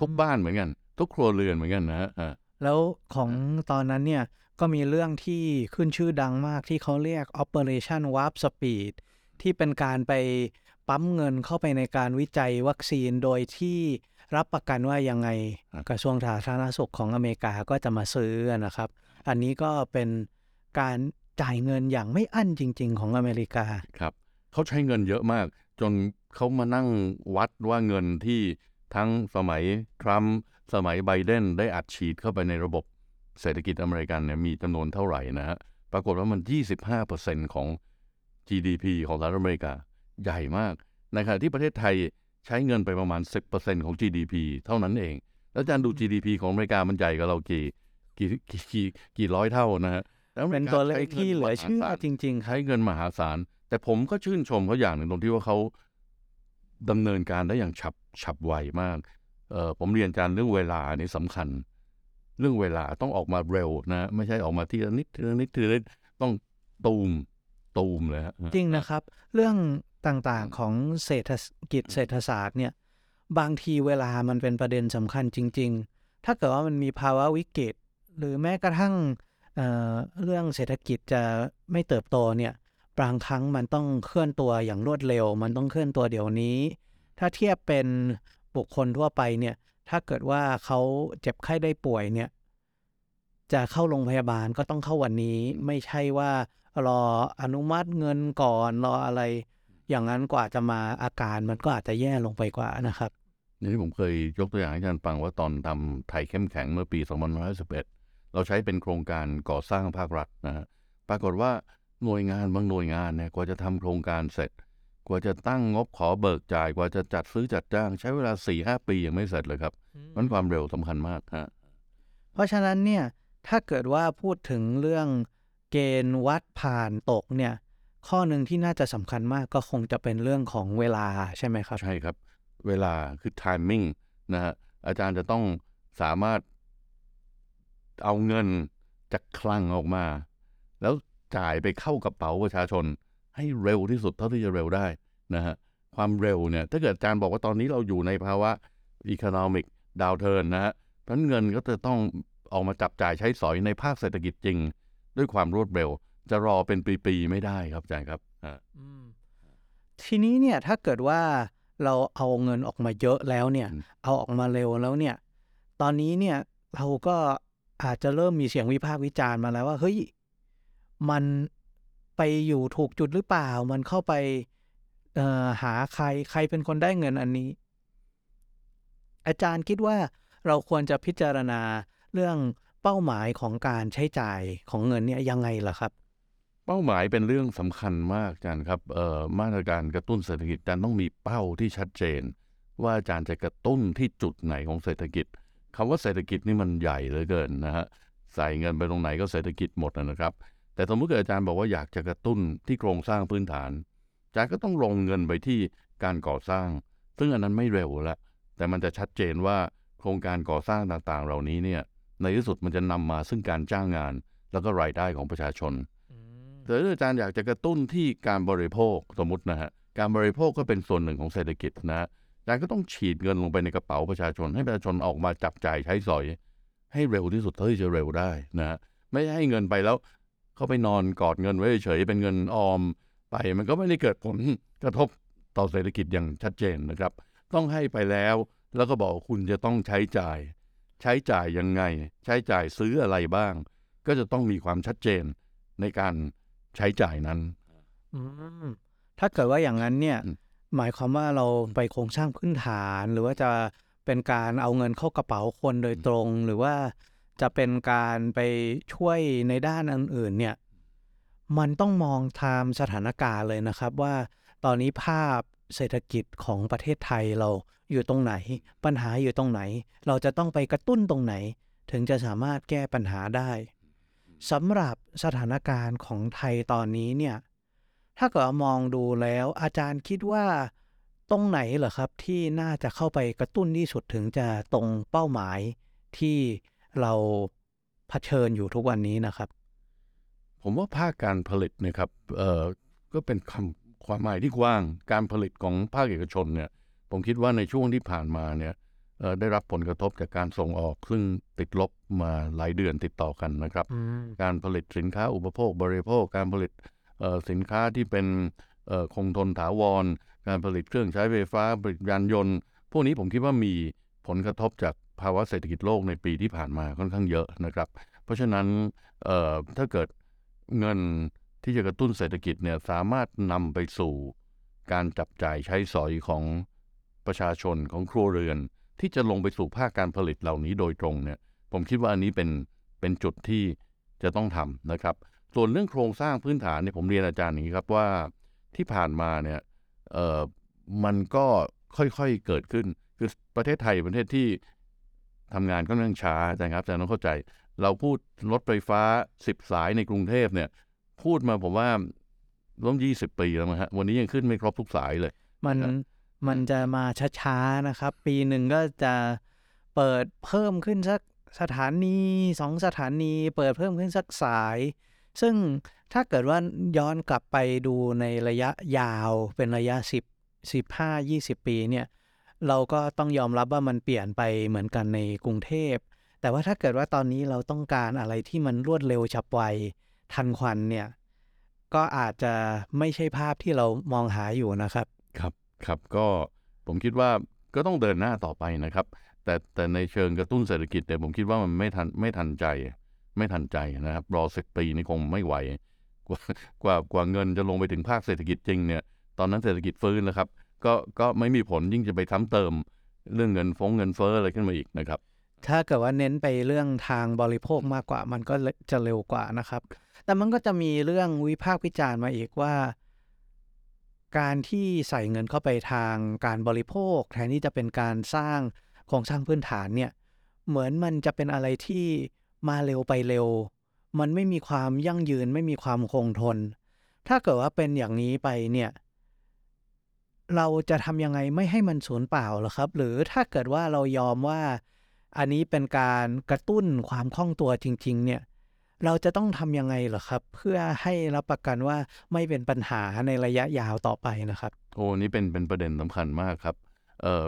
ทุกบ้านเหมือนกัน ทุกครัวเรือนเหมือนกันนะฮะอ่าแล้วของตอนนั้นเนี่ยก็มีเรื่องที่ขึ้นชื่อดังมากที่เขาเรียก Operation Warp Speed ที่เป็นการไปปั๊มเงินเข้าไปในการวิจัยวัคซีนโดยที่รับประกันว่ายังไงกระทรวงสาธารณสุขของอเมริกาก็จะมาซื้อนะครับ อันนี้ก็เป็นการจ่ายเงินอย่างไม่อั้นจริง ๆ ของอเมริกาครับเขาใช้เงินเยอะมาก จนเขามานั่งวัดว่าเงินที่ทั้งสมัยทรัมป์สมัยไบเดนได้อัดฉีดเข้าไปในระบบเศรษฐกิจอเมริกันเนี่ยมีจำนวนเท่าไหร่นะฮะปรากฏว่ามัน 25%ของ GDP ของสหรัฐอเมริกาใหญ่มาก ในขณะที่ประเทศไทยใช้เงินไปประมาณ 10%ของ GDP เท่านั้นเอง แล้วอาจารย์ดู GDP ของอเมริกามันใหญ่กว่าเรากี่กี่กี่กี่กี่ร้อยเท่านะฮะแล้วอมเป็รินกาตัวเลขใช้งิที่เหลือมหาเชื่อศาลจริงๆครับใช้เงินมหาศาล แต่ผมก็ชื่นชมเขาอย่างหนึ่งตรงที่ว่าเขาดำเนินการได้อย่างฉับฉับไวมากเออผมเรียนอาจารย์เรื่องเวลานี่สำคัญ เรื่องเวลาต้องออกมาเร็วนะ ไม่ใช่ออกมาทีละนิดทีละนิดทีละนิดต้องตูม ตูมเลยจริงนะครับ เรื่องต่างๆของเศรษฐกิจเศรษฐศาสตร์เนี่ยบางทีเวลามันเป็นประเด็นสำคัญจริง ๆ ถ้าเกิดว่ามันมีภาวะวิกฤตหรือแม้กระทั่งเเรื่องเศรษฐกิจจะไม่เติบโตเนี่ยบางครั้งมันต้องเคลื่อนตัวอย่างรวดเร็ว มันต้องเคลื่อนตัวเดี๋ยวนี้ ถ้าเทียบเป็นบุคคลทั่วไปเนี่ย ถ้าเกิดว่าเขาเจ็บไข้ได้ป่วยเนี่ย จะเข้าโรงพยาบาลก็ต้องเข้าวันนี้ ไม่ใช่ว่า รออนุมัติเงินก่อนรออะไร อย่างนั้นกว่าจะมาอาการมันก็อาจจะแย่ลงไปกว่านะครับนี่ผมเคยยกตัวอย่างให้อาจารย์ฟังว่าตอนทำไทยเข้มแข็งเมื่อปี2511 เราใช้เป็นโครงการก่อสร้างภาครัฐนะฮะปรากฏว่าหน่วยงานบางหน่วยงานเนี่ยกว่าจะทำโครงการเสร็จ กว่าจะตั้งงบขอเบิกจ่าย กว่าจะจัดซื้อจัดจ้าง ใช้เวลา4-5ปียังไม่เสร็จเลยครับมันความเร็วสำคัญมากฮะเพราะฉะนั้นเนี่ยถ้าเกิดว่าพูดถึงเรื่อง เกณฑ์วัดผ่านตกเนี่ย ข้อหนึ่งที่น่าจะสำคัญมากก็คงจะเป็นเรื่องของเวลาใช่ไหมครับ ใช่ครับ เวลาคือ timing นะฮะอาจารย์จะต้องสามารถเอาเงินจากคลังออกมา แล้วจ่ายไปเข้ากระเป๋าประชาชน ให้เร็วที่สุดเท่าที่จะเร็วได้นะฮะความเร็วเนี่ย ถ้าเกิดอาจารย์บอกว่าตอนนี้เราอยู่ในภาวะ economic downturn นะฮะเพราะเงินก็จะต้องออกมาจับจ่ายใช้สอยในภาคเศรษฐกิจจริง ด้วยความรวดเร็ว จะรอเป็นปีๆไม่ได้ครับอาจารย์ครับอ่าทีนี้เนี่ยถ้าเกิดว่าเราเอาเงินออกมาเยอะแล้วเนี่ย เอาออกมาเร็วแล้วเนี่ย ตอนนี้เนี่ยเราก็อาจจะเริ่มมีเสียงวิพากษ์วิจารณ์มาแล้วว่าเฮ้ยมันไปอยู่ถูกจุดหรือเปล่า มันเข้าไปเอ่อหาใครใครเป็นคนได้เงินอันนี้ อาจารย์คิดว่าเราควรจะพิจารณาเรื่อง เป้าหมายของการใช้จ่ายของเงินเนี่ยยังไงล่ะครับ เป้าหมายเป็นเรื่องสำคัญมากอาจารย์ครับเอ่อมาตรการกระตุ้นเศรษฐกิจอาจารย์ต้องมีเป้าที่ชัดเจน ว่าอาจารย์จะกระตุ้นที่จุดไหนของเศรษฐกิจคำว่าเศรษฐกิจนี่มันใหญ่เหลือเกินนะฮะใส่เงินไปตรงไหนก็เศรษฐกิจหมดนะครับ แต่สมมติเกิดอาจารย์บอกว่าอยากจะกระตุ้นที่โครงสร้างพื้นฐานอาจารย์ก็ต้องลงเงินไปที่การก่อสร้าง ซึ่งอันนั้นไม่เร็วล้วแต่มันจะชัดเจนว่าโครงการก่อสร้างต่างๆ เหล่านี้เนี่ย ในที่สุดมันจะนำมาซึ่งการจ้างงาน แล้วก็รายได้ของประชาชนแต่ถ้าอาจารย์อยากจะกระตุ้นที่การบริโภคสมมตินะฮะการบริโภคก็เป็นส่วนหนึ่งของเศรษฐกิจนะฮะอาจารย์ก็ต้องฉีดเงินลงไปในกระเป๋าประชาชน ให้ประชาชนออกมาจับจ่ายใช้สอย ให้เร็วที่สุดเท่าที่จะเร็วได้นะฮะไม่ให้เงินไปแล้ว เขาไปนอนกอดเงินไว้เฉยๆเป็นเงินออมไป มันก็ไม่ได้เกิดผลกระทบต่อเศรษฐกิจอย่างชัดเจนนะครับ ต้องให้ไปแล้วแล้วก็บอกคุณจะต้องใช้จ่าย ใช้จ่ายยังไง ใช้จ่ายซื้ออะไรบ้าง ก็จะต้องมีความชัดเจนในการใช้จ่ายนั้นอืมถ้าเกิดว่าอย่างนั้นเนี่ยหมายความว่าเราไปโครงสร้างพื้นฐาน หรือว่าจะเป็นการเอาเงินเข้ากระเป๋าคนโดยตรง หรือว่าจะเป็นการไปช่วยในด้านอื่นๆเนี่ย มันต้องมองตามสถานการณ์เลยนะครับ ว่าตอนนี้ภาพ เศรษฐกิจของประเทศไทยเราอยู่ตรงไหน ปัญหาอยู่ตรงไหน เราจะต้องไปกระตุ้นตรงไหน ถึงจะสามารถแก้ปัญหาได้สำหรับสถานการณ์ของไทยตอนนี้เนี่ย ถ้าเกิดมองดูแล้วอาจารย์คิดว่าตรงไหนเหรอครับที่น่าจะเข้าไปกระตุ้นที่สุดถึงจะตรงเป้าหมายที่เราเผชิญอยู่ทุกวันนี้นะครับ ผมว่าภาคการผลิตนะครับเออก็เป็นคำ ความหมายที่กว้างการผลิตของภาคเอกชนเนี่ยผมคิดว่าในช่วงที่ผ่านมาเนี่ยเอ่อได้รับผลกระทบจากการส่งออก ซึ่งติดลบมาหลายเดือนติดต่อกันนะครับอืมการผลิตสินค้าอุปโภคบริโภค การผลิตเอ่อสินค้าที่เป็นเอ่อคงทนถาวร การผลิตเครื่องใช้ไฟฟ้าผลิตยานยนต์ พวกนี้ผมคิดว่ามีผลกระทบจากภาวะเศรษฐกิจโลกในปีที่ผ่านมาค่อนข้างเยอะนะครับ เพราะฉะนั้นเอ่อถ้าเกิดเงิน ที่จะกระตุ้นเศรษฐกิจเนี่ยสามารถนำไปสู่การจับจ่ายใช้สอยของประชาชนของครัวเรือน ที่จะลงไปสู่ภาคการผลิตเหล่านี้โดยตรงเนี่ยผมคิดว่าอันนี้เป็นเป็นจุดที่จะต้องทำนะครับ ส่วนเรื่องโครงสร้างพื้นฐานเนี่ยผมเรียนอาจารย์อย่างนี้ครับว่าที่ผ่านมาเนี่ยเออมันก็ค่อยๆเกิดขึ้น คือประเทศไทยประเทศที่ทำงานก็นั่งช้านะครับอาจารย์ต้องเข้าใจ เราพูดรถไฟฟ้าสิบสายในกรุงเทพเนี่ย พูดมาผมว่าร่วมยี่สิบปีแล้วมั้งฮะ วันนี้ยังขึ้นไม่ครบทุกสายเลย มันมันจะมาช้าๆนะครับ ปีหนึ่งก็จะเปิดเพิ่มขึ้นสักสถานีสองสถานี เปิดเพิ่มขึ้นสักสาย ซึ่งถ้าเกิดว่าย้อนกลับไปดูในระยะยาวเป็นระยะ10 15 20ปีเนี่ย เราก็ต้องยอมรับว่ามันเปลี่ยนไปเหมือนกันในกรุงเทพ แต่ว่าถ้าเกิดว่าตอนนี้เราต้องการอะไรที่มันรวดเร็วฉับไว ทันควันเนี่ย ก็อาจจะไม่ใช่ภาพที่เรามองหาอยู่นะครับ ครับครับก็ผมคิดว่าก็ต้องเดินหน้าต่อไปนะครับ แต่แต่ในเชิงกระตุ้นเศรษฐกิจเนี่ยผมคิดว่ามันไม่ทันไม่ทันใจ ไม่ทันใจนะครับ รอสิบปีนี่คงไม่ไหวกว่ากว่ากว่าเงินจะลงไปถึงภาคเศรษฐกิจจริงเนี่ย ตอนนั้นเศรษฐกิจฟื้นแล้วครับ ก็ก็ไม่มีผลยิ่งจะไปซ้ำเติม เรื่องเงินฟงเงินเฟ้ออะไรขึ้นมาอีกนะครับ ถ้าเกิดว่าเน้นไปเรื่องทางบริโภคมากกว่า มันก็จะเร็วกว่านะครับ แต่มันก็จะมีเรื่องวิพากษ์วิจารณ์มาอีกว่า การที่ใส่เงินเข้าไปทางการบริโภค แทนที่จะเป็นการสร้างโครงสร้างพื้นฐานเนี่ย เหมือนมันจะเป็นอะไรที่มาเร็วไปเร็ว มันไม่มีความยั่งยืนไม่มีความคงทน ถ้าเกิดว่าเป็นอย่างนี้ไปเนี่ย เราจะทำยังไงไม่ให้มันสูญเปล่าหรอครับ หรือถ้าเกิดว่าเรายอมว่าอันนี้เป็นการกระตุ้นความคล่องตัวจริง ๆ เนี่ย เราจะต้องทำยังไงเหรอครับ เพื่อให้รับประกันว่าไม่เป็นปัญหาในระยะยาวต่อไปนะครับโอ้นี่เป็นเป็นประเด็นสำคัญมากครับเอ่อ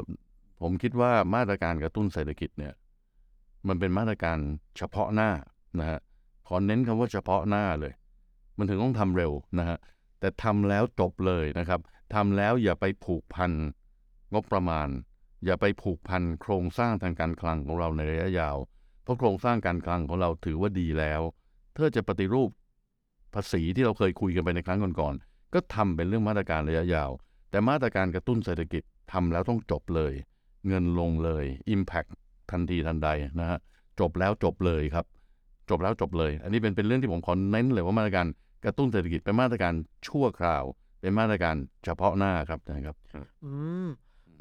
ผมคิดว่ามาตรการกระตุ้นเศรษฐกิจเนี่ยมันเป็นมาตรการเฉพาะหน้านะฮะขอเน้นคำว่าเฉพาะหน้าเลย มันถึงต้องทำเร็วนะฮะแต่ทำแล้วจบเลยนะครับทำแล้วอย่าไปผูกพันงบประมาณ อย่าไปผูกพันโครงสร้างทางการคลังของเราในระยะยาว เพราะโครงสร้างการคลังของเราถือว่าดีแล้ว ถ้าจะปฏิรูปภาษีที่เราเคยคุยกันไปในครั้งก่อนๆก็ทำเป็นเรื่องมาตรการระยะยาว แต่มาตรการกระตุ้นเศรษฐกิจทำแล้วต้องจบเลย เงินลงเลย Impact ทันทีทันใดนะฮะจบแล้วจบเลยครับ จบแล้วจบเลย อันนี้เป็นเป็นเรื่องที่ผมขอเน้นเลยว่ามาตรการกระตุ้นเศรษฐกิจเป็นมาตรการชั่วคราว เป็นมาตรการเฉพาะหน้าครับนะครับ อืม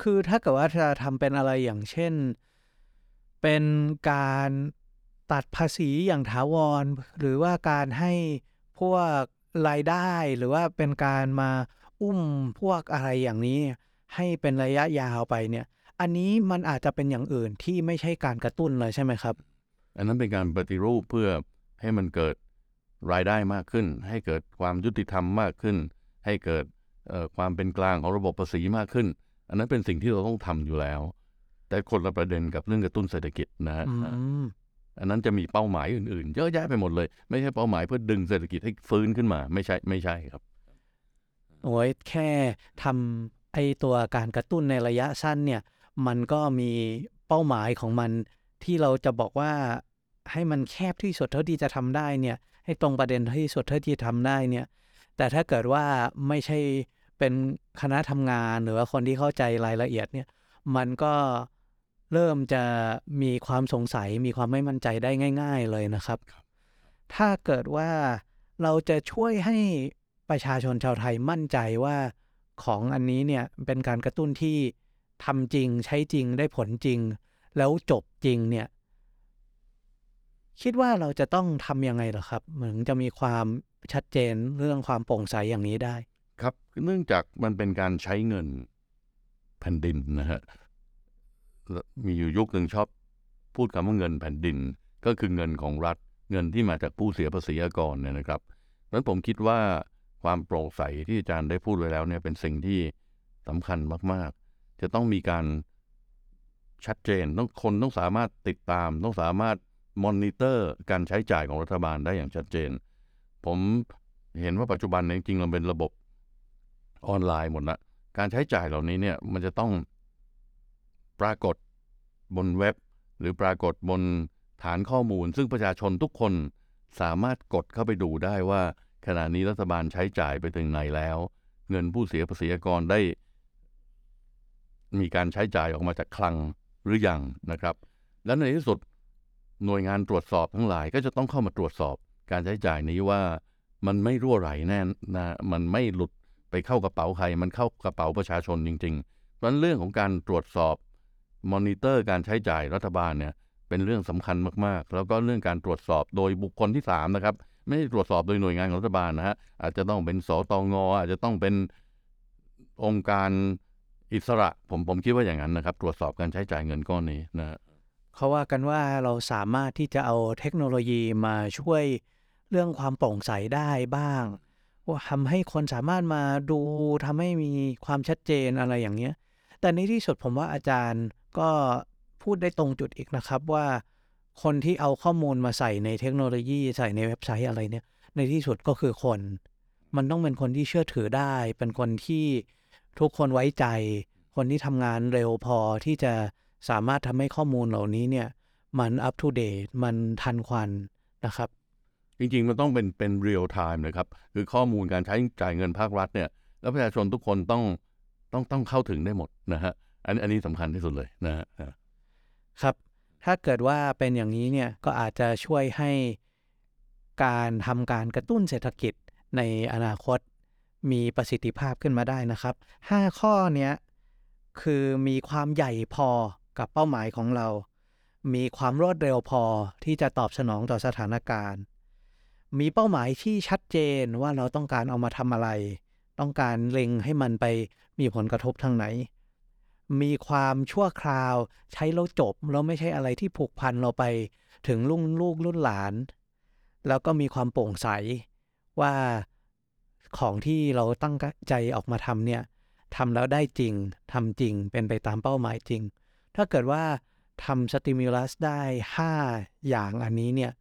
คือถ้าเกิดว่าจะทำเป็นอะไรอย่างเช่น เป็นการ ตัดภาษีอย่างถาวร หรือว่าการให้พวกรายได้ หรือว่าเป็นการมาอุ้มพวกอะไรอย่างนี้ ให้เป็นระยะยาวไปเนี่ย อันนี้มันอาจจะเป็นอย่างอื่นที่ไม่ใช่การกระตุ้นเลยใช่ไหมครับ อันนั้นเป็นการปฏิรูปเพื่อให้มันเกิดรายได้มากขึ้น ให้เกิดความยุติธรรมมากขึ้น ให้เกิดความเป็นกลางของระบบภาษีมากขึ้น อันนั้นเป็นสิ่งที่เราต้องทำอยู่แล้ว แต่คนละประเด็นกับเรื่องกระตุ้นเศรษฐกิจนะฮะ อันนั้นจะมีเป้าหมายอื่นๆ เยอะแยะไปหมดเลย ไม่ใช่เป้าหมายเพื่อดึงเศรษฐกิจให้ฟื้นขึ้นมา ไม่ใช่ไม่ใช่ครับ โอ้ยแค่ทำไอตัวการกระตุ้นในระยะสั้นเนี่ย มันก็มีเป้าหมายของมันที่เราจะบอกว่าให้มันแคบที่สุดเท่าที่จะทำได้เนี่ย ให้ตรงประเด็นที่สุดเท่าที่ทำได้เนี่ย แต่ถ้าเกิดว่าไม่ใช่เป็นคณะทำงานหรือว่าคนที่เข้าใจรายละเอียดเนี่ย มันก็ เริ่มจะมีความสงสัยมีความไม่มั่นใจได้ง่าย ๆเลยนะครับ ถ้าเกิดว่าเราจะช่วยให้ประชาชนชาวไทยมั่นใจว่าของอันนี้เนี่ยเป็นการกระตุ้นที่ทำจริงใช้จริงได้ผลจริง แล้วจบจริงเนี่ย คิดว่าเราจะต้องทำยังไงหรอครับ เหมือนจะมีความชัดเจนเรื่องความโปร่งใสอย่างนี้ได้ ครับเนื่องจากมันเป็นการใช้เงินแผ่นดินนะฮะ มีอยู่ยุคหนึ่งชอบพูดคำว่าเงินแผ่นดิน ก็คือเงินของรัฐ เงินที่มาจากผู้เสียภาษีอากรเนี่ยนะครับเพราะผมคิดว่าความโปร่งใสที่อาจารย์ได้พูดไว้แล้วเนี่ยเป็นสิ่งที่สำคัญมาก ๆ จะต้องมีการชัดเจนต้องคนต้องสามารถติดตาม ต้องสามารถมอนิเตอร์การใช้จ่ายของรัฐบาลได้อย่างชัดเจน ผมเห็นว่าปัจจุบันจริงๆเราเป็นระบบออนไลน์หมดละการใช้จ่ายเหล่านี้เนี่ยมันจะต้อง ปรากฏบนเว็บ หรือปรากฏบนฐานข้อมูล ซึ่งประชาชนทุกคนสามารถกดเข้าไปดูได้ว่า ขณะนี้รัฐบาลใช้จ่ายไปถึงไหนแล้ว เงินผู้เสียภาษีกรได้ มีการใช้จ่ายออกมาจากคลังหรืออยังนะครับ และในที่สุดหน่วยงานตรวจสอบทั้งหลายก็จะต้องเข้ามาตรวจสอบการใช้จ่ายนี้ว่ามันไม่รั่วไหลแน่นะมันไม่หลุดไปเข้ากระเป๋าใคร มันเข้ากระเป๋าประชาชนจริงๆเพราะฉะนั้นเรื่องของการตรวจสอบ มอนิเตอร์การใช้จ่ายรัฐบาลเนี่ยเป็นเรื่องสำคัญมากๆ แล้วก็เรื่องการตรวจสอบโดยบุคคลที่สามนะครับไม่ได้ตรวจสอบโดยหน่วยงานของรัฐบาลนะฮะอาจจะต้องเป็นสตงอาจจะต้องเป็นองค์การอิสระผมผมคิดว่าอย่างนั้นนะครับ ตรวจสอบการใช้จ่ายเงินก้อนนี้นะเขาว่ากันว่าเราสามารถที่จะเอาเทคโนโลยีมาช่วยเรื่องความโปร่งใสได้บ้าง ว่าทำให้คนสามารถมาดูทำให้มีความชัดเจนอะไรอย่างเงี้ย แต่ในที่สุดผมว่าอาจารย์ ก็พูดได้ตรงจุดอีกนะครับว่าคนที่เอาข้อมูลมาใส่ในเทคโนโลยีใส่ในเว็บไซต์อะไรเนี่ย ในที่สุดก็คือคน มันต้องเป็นคนที่เชื่อถือได้ เป็นคนที่ทุกคนไว้ใจ คนที่ทำงานเร็วพอที่จะสามารถทำให้ข้อมูลเหล่านี้เนี่ย มันอัป o d เด e มันทันควันนะครับ จริงๆ มันต้องเป็นเป็นเรียลไทม์นะครับ คือข้อมูลการใช้จ่ายเงินภาครัฐเนี่ย แล้วประชาชนทุกคนต้องต้องต้องเข้าถึงได้หมดนะฮะ อันอันนี้สำคัญที่สุดเลยนะครับ ถ้าเกิดว่าเป็นอย่างนี้เนี่ยก็อาจจะช่วยให้การทำการกระตุ้นเศรษฐกิจในอนาคตมีประสิทธิภาพขึ้นมาได้นะครับ 5 ข้อเนี้ยคือมีความใหญ่พอกับเป้าหมายของเรา มีความรวดเร็วพอที่จะตอบสนองต่อสถานการณ์ มีเป้าหมายที่ชัดเจนว่าเราต้องการเอามาทำอะไร ต้องการเล็งให้มันไปมีผลกระทบทางไหน มีความชั่วคราว ใช้แล้วจบแล้วไม่ใช่อะไรที่ผูกพันเราไปถึงรุ่นลูกรุ่นหลาน แล้วก็มีความโปร่งใสว่าของที่เราตั้งใจออกมาทำเนี่ยทำแล้วได้จริงทำจริงเป็นไปตามเป้าหมายจริง ถ้าเกิดว่าทำสติมูลัสได้ 5 อย่างอันนี้เนี่ย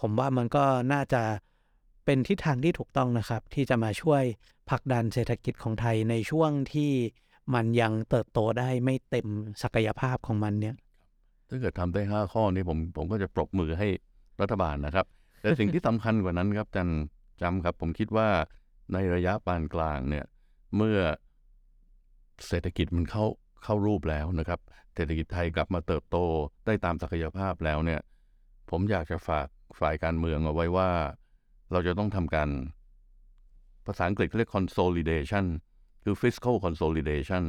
ผมว่ามันก็น่าจะเป็นทิศทางที่ถูกต้องนะครับ ที่จะมาช่วยผลักดันเศรษฐกิจของไทยในช่วงที่ มันยังเติบโตได้ไม่เต็มศักยภาพของมันเนี่ย ถ้าเกิดทำได้ห้าข้อนี้ผมผมก็จะปรบมือให้รัฐบาลนะครับ แต่สิ่งที่สำคัญกว่านั้นครับจันจำครับ ผมคิดว่าในระยะปานกลางเนี่ย เมื่อเศรษฐกิจมันเข้าเข้ารูปแล้วนะครับ เศรษฐกิจไทยกลับมาเติบโตได้ตามศักยภาพแล้วเนี่ย ผมอยากจะฝากฝ่ายการเมืองเอาไว้ว่า เราจะต้องทำการภาษาอังกฤษเรียก consolidation คือ fiscal consolidation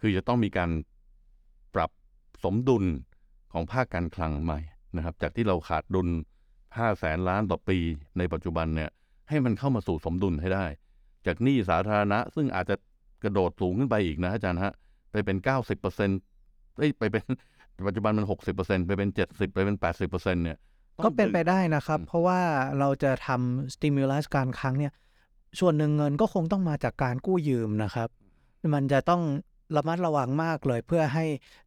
คือจะต้องมีการปรับสมดุลของภาคการคลังใหม่นะครับ จากที่เราขาดดุล 5 แสนล้านต่อปีในปัจจุบันเนี่ยให้มันเข้ามาสู่สมดุลให้ได้ จากหนี้สาธารณะ ซึ่งอาจจะกระโดดสูงขึ้นไปอีกนะอาจารย์ฮะไปเป็น 90เปอร์เซ็นต์ไปเป็นปัจจุบันมัน 60เปอร์เซ็นต์ไปเป็น 70 ไปเป็น 80เปอร์เซ็นต์เนี่ยก็เป็นไปได้นะครับ เพราะว่าเราจะทำสติมูลัสการครั้งเนี่ย ส่วนหนึ่งเงินก็คงต้องมาจากการกู้ยืมนะครับ มันจะต้องระมัดระวังมากเลยเพื่อให้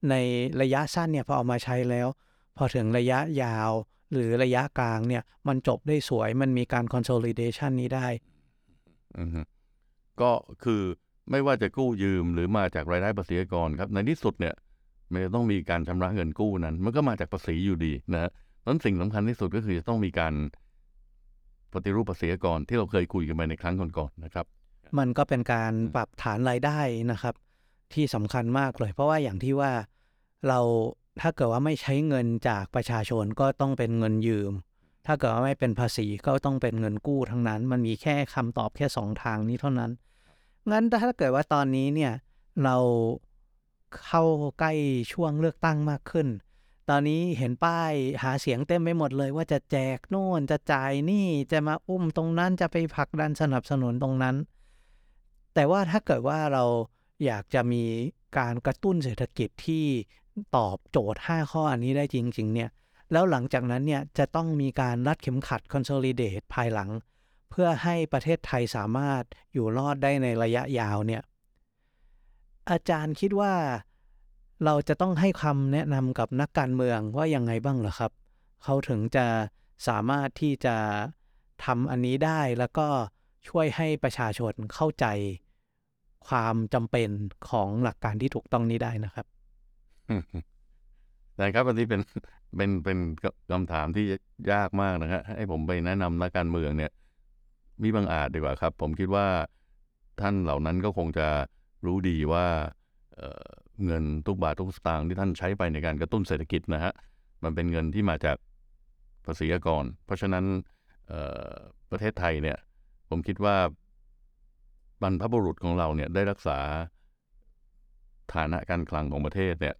ในระยะสั้นเนี่ยพอเอามาใช้แล้ว พอถึงระยะยาวหรือระยะกลางเนี่ย มันจบได้สวยมันมีการ consolidation นี้ได้ก็คือไม่ว่าจะกู้ยืมหรือมาจากรายได้ภาษีกรครับ ในที่สุดเนี่ยมันจะต้องมีการชำระเงินกู้นั้น มันก็มาจากภาษีอยู่ดีนะฮะนั้นสิ่งสำคัญที่สุดก็คือจะต้องมีการ ปฏิรูปภาษีกรที่เราเคยคุยกันไปในครั้งก่อนๆนะครับ มันก็เป็นการปรับฐานรายได้นะครับ ที่สำคัญมากเลย เพราะว่าอย่างที่ว่าเราถ้าเกิดว่าไม่ใช้เงินจากประชาชนก็ต้องเป็นเงินยืม ถ้าเกิดว่าไม่เป็นภาษีก็ต้องเป็นเงินกู้ทั้งนั้น มันมีแค่คำตอบแค่สองทางนี้เท่านั้น งั้นถ้าเกิดว่าตอนนี้เนี่ยเราเข้าใกล้ช่วงเลือกตั้งมากขึ้น ตอนนี้เห็นป้ายหาเสียงเต็มไปหมดเลย ว่าจะแจกโน่นจะจ่ายนี่จะมาอุ้มตรงนั้นจะไปผลักดันสนับสนุนตรงนั้น แต่ว่าถ้าเกิดว่าเราอยากจะมีการกระตุ้นเศรษฐกิจที่ตอบโจทย์ 5 ข้ออันนี้ได้จริง ๆ เนี่ย แล้วหลังจากนั้นเนี่ยจะต้องมีการรัดเข็มขัด consolidate ภายหลัง เพื่อให้ประเทศไทยสามารถอยู่รอดได้ในระยะยาวเนี่ยอาจารย์คิดว่า เราจะต้องให้คำแนะนำกับนักการเมืองว่ายังไงบ้างเหรอครับ เขาถึงจะสามารถที่จะทำอันนี้ได้แล้วก็ช่วยให้ประชาชนเข้าใจความจำเป็นของหลักการที่ถูกต้องนี้ได้นะครับแต่ครับอันนี้เป็นเป็นเป็นคำถามที่ยากมากนะครับให้ผมไปแนะนำนักการเมืองเนี่ย มีบางอาจดีกว่าครับ ผมคิดว่าท่านเหล่านั้นก็คงจะรู้ดีว่า เงินทุกบาททุกสตางค์ที่ท่านใช้ไปในการกระตุ้นเศรษฐกิจนะฮะมันเป็นเงินที่มาจากภาษีอากร เพราะฉะนั้นประเทศไทยเนี่ยผมคิดว่าบรรพบุรุษของเราเนี่ยได้รักษาฐานะการคลังของประเทศเนี่ย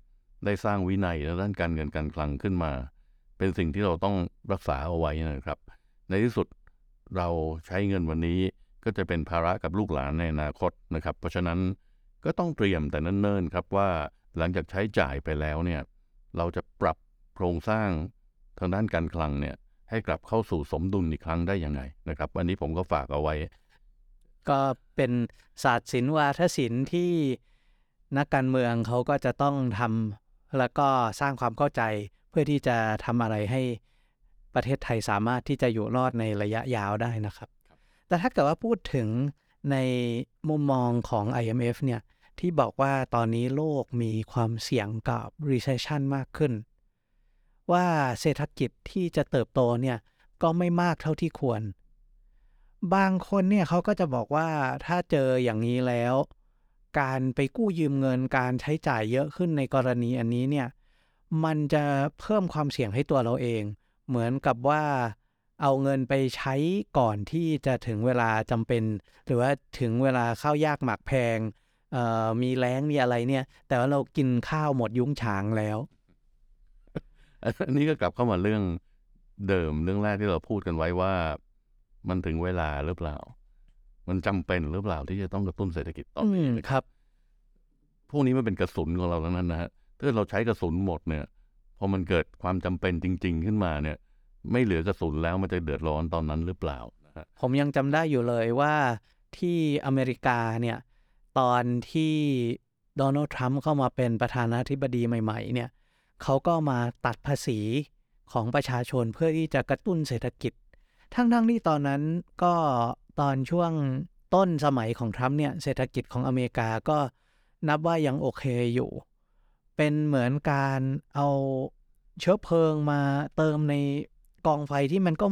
ได้สร้างวินัยในด้านการเงินการคลังขึ้นมา เป็นสิ่งที่เราต้องรักษาเอาไว้นะครับ ในที่สุดเราใช้เงินวันนี้ก็จะเป็นภาระกับลูกหลานในอนาคตนะครับ เพราะฉะนั้น ก็ต้องเตรียมแต่เนิ่นๆครับว่าหลังจากใช้จ่ายไปแล้วเนี่ยเราจะปรับโครงสร้างทางด้านการคลังเนี่ยให้กลับเข้าสู่สมดุลอีกครั้งได้ยังไงนะครับ อันนี้ผมก็ฝากเอาไว้ ก็เป็นศาสตร์ศิลป์วาทศิลป์ที่นักการเมืองเขาก็จะต้องทำแล้วก็สร้างความเข้าใจเพื่อที่จะทำอะไรให้ประเทศไทยสามารถที่จะอยู่รอดในระยะยาวได้นะครับ แต่ถ้าเกิดว่าพูดถึงในมุมมองของ IMF เนี่ย ที่บอกว่าตอนนี้โลกมีความเสี่ยงกับ recession มากขึ้น ว่าเศรษฐกิจที่จะเติบโตเนี่ยก็ไม่มากเท่าที่ควร บางคนเนี่ยเขาก็จะบอกว่าถ้าเจออย่างนี้แล้ว การไปกู้ยืมเงินการใช้จ่ายเยอะขึ้นในกรณีอันนี้เนี่ยมันจะเพิ่มความเสี่ยงให้ตัวเราเอง เหมือนกับว่าเอาเงินไปใช้ก่อนที่จะถึงเวลาจำเป็น หรือว่าถึงเวลาเข้ายากหมากแพง มีแล้งมีอะไรเนี่ย แต่ว่าเรากินข้าวหมดยุ้งฉางแล้ว อันนี้ก็กลับเข้ามาเรื่องเดิมเรื่องแรกที่เราพูดกันไว้ว่า มันถึงเวลาหรือเปล่า มันจำเป็นหรือเปล่าที่จะต้องกระตุ้นเศรษฐกิจต่อไปครับ พวกนี้มันเป็นกระสุนของเราแล้วนั้นนะฮะถ้าเราใช้กระสุนหมดเนี่ยพอมันเกิดความจำเป็นจริง ๆ ขึ้นมาเนี่ย ไม่เหลือกระสุนแล้วมันจะเดือดร้อนตอนนั้นหรือเปล่า ผมยังจำได้อยู่เลยว่าที่อเมริกาเนี่ย ตอนที่โดนัลด์ทรัมป์เข้ามาเป็นประธานาธิบดีใหม่ ๆ เนี่ยเขาก็มาตัดภาษีของประชาชนเพื่อที่จะกระตุ้นเศรษฐกิจ ทั้งๆที่ตอนนั้นก็ตอนช่วงต้นสมัยของทรัมป์เนี่ยเศรษฐกิจของอเมริกาก็นับว่ายังโอเคอยู่ เป็นเหมือนการเอาเชื้อเพลิงมาเติมในกองไฟที่มันก็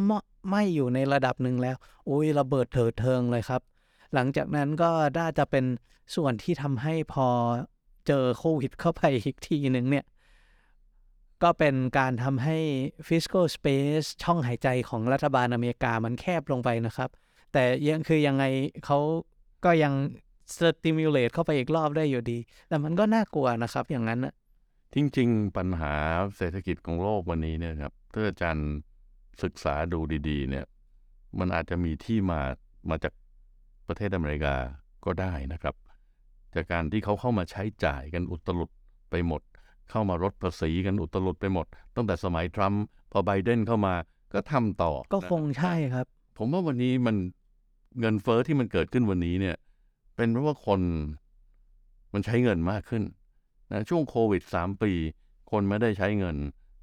ไหม้อยู่ในระดับหนึ่งแล้ว อุ้ยระเบิดเถิดเทิงเลยครับ หลังจากนั้นก็น่าจะเป็นส่วนที่ทำให้พอเจอโควิดเข้าไปอีกทีหนึ่งเนี่ย ก็เป็นการทำให้ fiscal space ช่องหายใจของรัฐบาลอเมริกามันแคบลงไปนะครับ แต่ยังคือยังไงเขาก็ยัง stimulate เข้าไปอีกรอบได้อยู่ดี แต่มันก็น่ากลัวนะครับอย่างนั้นนะจริง ๆ ปัญหาเศรษฐกิจของโลกวันนี้เนี่ยครับถ้าอาจารย์ศึกษาดูดี ๆ เนี่ย มันอาจจะมีที่มามาจาก ประเทศอเมริกาก็ได้นะครับ จากการที่เขาเข้ามาใช้จ่ายกันอุตลุดไปหมด เข้ามาลดภาษีกันอุตลุดไปหมด ตั้งแต่สมัยทรัมป์พอไบเดนเข้ามาก็ทำต่อ ก็คงใช่ครับ ผมว่าวันนี้มันเงินเฟอ้อที่มันเกิดขึ้นวันนี้เนี่ย เป็นเพราะว่าคนมันใช้เงินมากขึ้นนะช่วงโควิดสามปี คนไม่ได้ใช้เงิน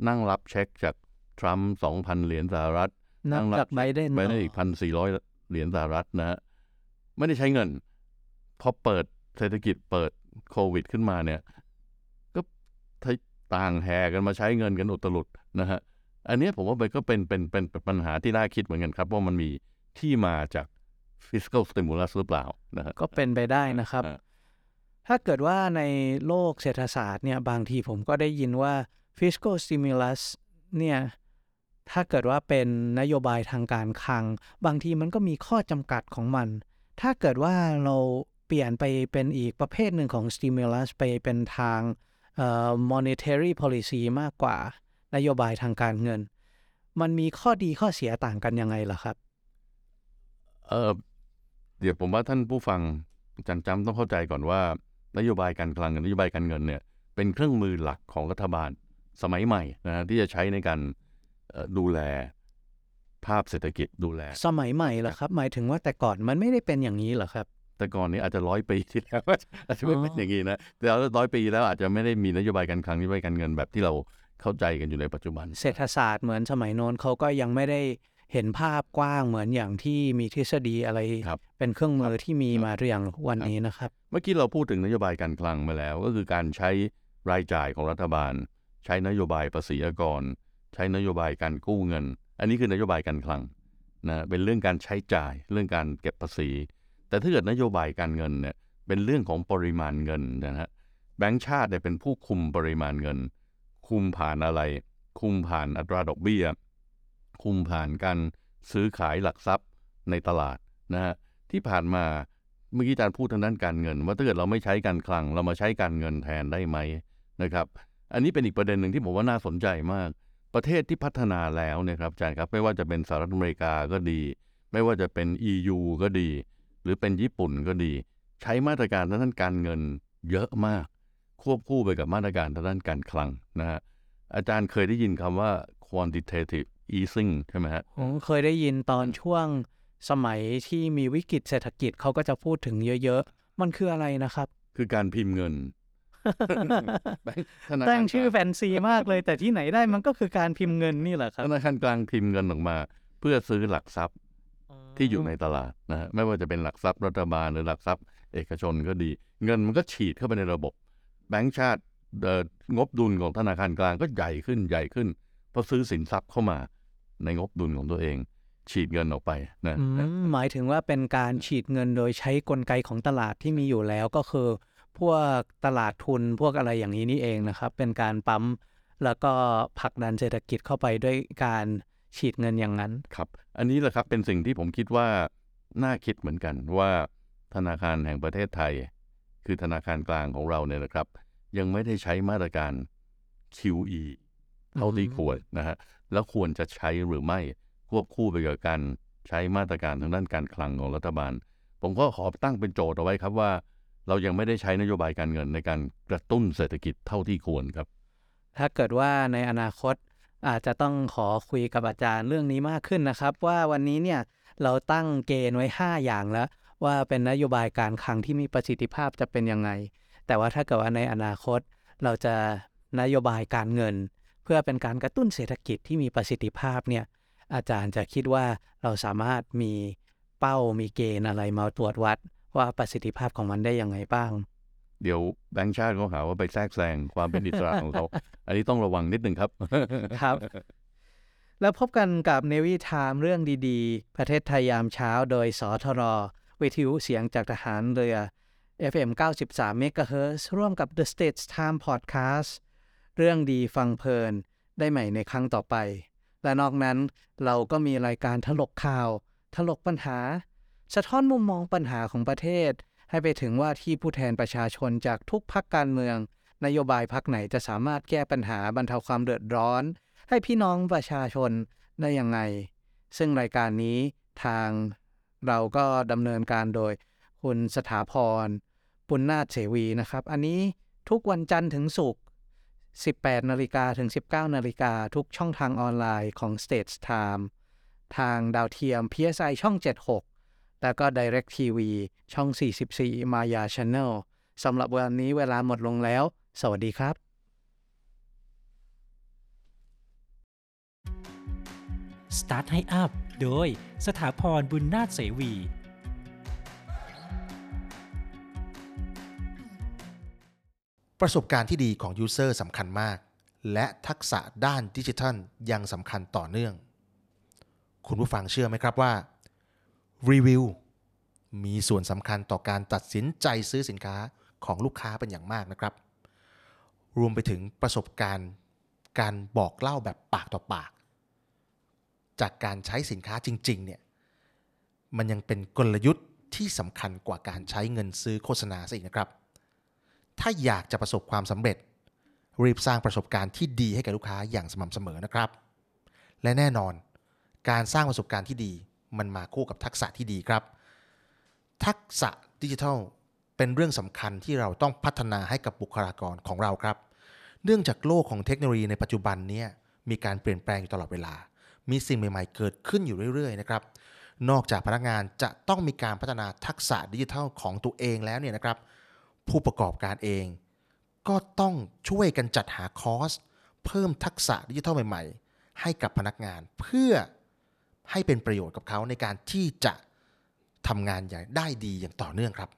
นั่งรับเช็คจากทรัมป์สองพันเหรียญสหรัฐ นั่งรับไบเดนไบเดนอีกพันสี่ร้อยเหรียญสหรัฐนะฮะ ไม่ได้ใช้เงิน พอเปิดเศรษฐกิจเปิดโควิดขึ้นมาเนี่ย ก็ต่างแห่กันมาใช้เงินกันอุตลุดนะฮะ อันนี้ผมว่ามันก็เป็นเป็นเป็นปัญหาที่น่าคิดเหมือนกันครับ ว่ามันมีที่มาจาก fiscal stimulus หรือเปล่านะฮะก็เป็นไปได้นะครับ ถ้าเกิดว่าในโลกเศรษฐศาสตร์เนี่ยบางทีผมก็ได้ยินว่า fiscal stimulus เนี่ยถ้าเกิดว่าเป็นนโยบายทางการคลัง บางทีมันก็มีข้อจำกัดของมัน ถ้าเกิดว่าเราเปลี่ยนไปเป็นอีกประเภทหนึ่งของ stimulus ไปเป็นทาง monetary policy มากกว่านโยบายทางการเงิน มันมีข้อดีข้อเสียต่างกันยังไงล่ะครับ เออเดี๋ยวผมว่าท่านผู้ฟังจันจำต้องเข้าใจก่อนว่า นโยบายการคลังกับนโยบายการเงินเนี่ยเป็นเครื่องมือหลักของรัฐบาลสมัยใหม่นะที่จะใช้ในการดูแล ภาพเศรษฐกิจดูแล สมัยใหม่เหรอครับ หมายถึงว่าแต่ก่อนมันไม่ได้เป็นอย่างนี้เหรอครับ แต่ก่อนนี้อาจจะร้อยปีที่แล้วอาจจะไม่เป็นอย่างนี้นะแต่ร้อยปีแล้วอาจจะไม่ได้มีนโยบายการคลังนโยบายการเงินแบบที่เราเข้าใจกันอยู่ในปัจจุบัน เศรษฐศาสตร์เหมือนสมัยโน้นเขาก็ยังไม่ได้เห็นภาพกว้างเหมือนอย่างที่มีทฤษฎีอะไร เป็นเครื่องมือที่มีมาเรียงวันนี้นะครับ เมื่อกี้เราพูดถึงนโยบายการคลังมาแล้ว ก็คือการใช้รายจ่ายของรัฐบาล ใช้นโยบายภาษีอากร ใช้นโยบายการกู้เงิน อันนี้คือนโยบายการคลังนะเป็นเรื่องการใช้จ่ายเรื่องการเก็บภาษี แต่ถ้าเกิดนโยบายการเงินเนี่ยเป็นเรื่องของปริมาณเงินนะฮะแบงก์ชาติเนี่ยเป็นผู้คุมปริมาณเงิน คุมผ่านอะไร คุมผ่านอัตราดอกเบี้ย คุมผ่านการซื้อขายหลักทรัพย์ในตลาดนะฮะที่ผ่านมาเมื่อกี้อาจารย์พูดทางด้านการเงิน ว่าถ้าเกิดเราไม่ใช้การคลัง เรามาใช้การเงินแทนได้ไหมนะครับ อันนี้เป็นอีกประเด็นหนึ่งที่ผมว่าน่าสนใจมาก ประเทศที่พัฒนาแล้วเนี่ยครับอาจารย์ครับไม่ว่าจะเป็นสหรัฐอเมริกาก็ดี ไม่ว่าจะเป็น EU ก็ดี หรือเป็นญี่ปุ่นก็ดี ใช้มาตรการทางด้านการเงินเยอะมาก ควบคู่ไปกับมาตรการทางด้านการคลังนะฮะอาจารย์เคยได้ยินคำว่า quantitative easing ใช่ไหมฮะผมเคยได้ยินตอนช่วงสมัยที่มีวิกฤตเศรษฐกิจเขาก็จะพูดถึงเยอะๆ มันคืออะไรนะครับ คือการพิมพ์เงิน ต่งชื่อแฟนซีมากเลยแต่ที่ไหนได้มันก็คือการพิมพ์เงินนี่แหละครับธนาคารกลางพิมพ์เงินออกมา เพื่อซื้อหลักทรัพย์ที่อยู่ในตลาดนะฮะไม่ว่าจะเป็นหลักทรัพย์รัฐบาลหรือหลักทรัพย์ เอกชนก็ดี เงินมันก็ฉีดเข้าไปในระบบ แบงก์ชาติเอ่องบดุลของธนาคารกลางก็ใหญ่ขึ้นใหญ่ขึ้นเพราะซื้อสินทรัพย์เข้ามาในงบดุลของตัวเอง ฉีดเงินออกไปนะอืมหมายถึงว่าเป็นการฉีดเงินโดยใช้กลไกของตลาดที่มีอยู่แล้วก็คือ พวกตลาดทุนพวกอะไรอย่างนี้นี่เองนะครับ เป็นการปั๊มแล้วก็ผลักดันเศรษฐกิจเข้าไปด้วยการฉีดเงินอย่างนั้นครับ อันนี้แหละครับเป็นสิ่งที่ผมคิดว่าน่าคิดเหมือนกันว่าธนาคารแห่งประเทศไทย คือธนาคารกลางของเราเนี่ยนะครับ ยังไม่ได้ใช้มาตรการ QE เท่าที่ควรนะฮะแล้วควรจะใช้หรือไม่ควบคู่ไปกับการใช้มาตรการทางด้านการคลังของรัฐบาล ผมก็ขอตั้งเป็นโจทย์เอาไว้ครับว่า เรายังไม่ได้ใช้นโยบายการเงินในการกระตุ้นเศรษฐกิจเท่าที่ควรครับ ถ้าเกิดว่าในอนาคตอาจจะต้องขอคุยกับอาจารย์เรื่องนี้มากขึ้นนะครับ ว่าวันนี้เนี่ยเราตั้งเกณฑ์ไว้ 5 อย่างแล้ว ว่าเป็นนโยบายการคลังที่มีประสิทธิภาพจะเป็นยังไง แต่ว่าถ้าเกิดว่าในอนาคต เราจะนโยบายการเงิน เพื่อเป็นการกระตุ้นเศรษฐกิจที่มีประสิทธิภาพเนี่ยอาจารย์จะคิดว่าเราสามารถมีเป้ามีเกณฑ์อะไรมาตรวจวัด ว่าประสิทธิภาพของมันได้ยังไงบ้าง เดี๋ยวแบงค์ชาติเขาหาว่าไปแทรกแซงความเป็นอิสระของเขา อันนี้ต้องระวังนิดหนึ่งครับ ครับ แล้วพบกันกับเนวิทามเรื่องดีๆ ประเทศไทยยามเช้าโดยสทรวิทยุเสียงจากทหารเรือ FM 93 MHz ร่วมกับ The States Time Podcast เรื่องดีฟังเพลิน ได้ใหม่ในครั้งต่อไป และนอกนั้นเราก็มีรายการถลกข่าว ถลกปัญหา สะท้อนมุมมองปัญหาของประเทศ ให้ไปถึงว่าที่ผู้แทนประชาชนจากทุกพักการเมือง นโยบายพักไหนจะสามารถแก้ปัญหาบรรเทาความเดือดร้อน ให้พี่น้องประชาชนได้ยังไง ซึ่งรายการนี้ทางเราก็ดำเนินการโดยคุณสถาพร ปุณนาถเสวีนะครับ อันนี้ทุกวันจันทร์ถึงศุกร์18นาฬิกาถึง 19นาฬิกาทุกช่องทางออนไลน์ของ States Time ทางดาวเทียม PSI ช่อง 76 แล้วก็ Direct TV ช่อง 44 Maya Channel สำหรับวันนี้เวลาหมดลงแล้ว สวัสดีครับ Start ให้อัพโดยสถาพรบุญนาถเสวีประสบการณ์ที่ดีของยูเซอร์สำคัญมาก และทักษะด้านดิจิทัลยังสำคัญต่อเนื่อง คุณผู้ฟังเชื่อไหมครับว่า รีวิวมีส่วนสำคัญต่อการตัดสินใจซื้อสินค้าของลูกค้าเป็นอย่างมากนะครับ รวมไปถึงประสบการณ์การบอกเล่าแบบปากต่อปาก จากการใช้สินค้าจริงๆเนี่ยมันยังเป็นกลยุทธ์ที่สำคัญกว่าการใช้เงินซื้อโฆษณาซะอีกนะครับ ถ้าอยากจะประสบความสำเร็จ รีบสร้างประสบการณ์ที่ดีให้กับลูกค้าอย่างสม่ำเสมอนะครับ และแน่นอน การสร้างประสบการณ์ที่ดี มันมาคู่กับทักษะที่ดีครับ ทักษะดิจิทัลเป็นเรื่องสำคัญที่เราต้องพัฒนาให้กับบุคลากรของเราครับ เนื่องจากโลกของเทคโนโลยีในปัจจุบันนี้มีการเปลี่ยนแปลงอยู่ตลอดเวลา มีสิ่งใหม่ๆ เกิดขึ้นอยู่เรื่อยๆนะครับนอกจากพนักงานจะต้องมีการพัฒนาทักษะดิจิทัลของตัวเองแล้วเนี่ยนะครับ ผู้ประกอบการเอง ก็ต้องช่วยกันจัดหาคอร์ส เพิ่มทักษะดิจิทัลใหม่ ๆ ให้กับพนักงาน เพื่อ ให้เป็นประโยชน์กับเขาในการที่จะทำงานอย่างได้ดีอย่างต่อเนื่องครับ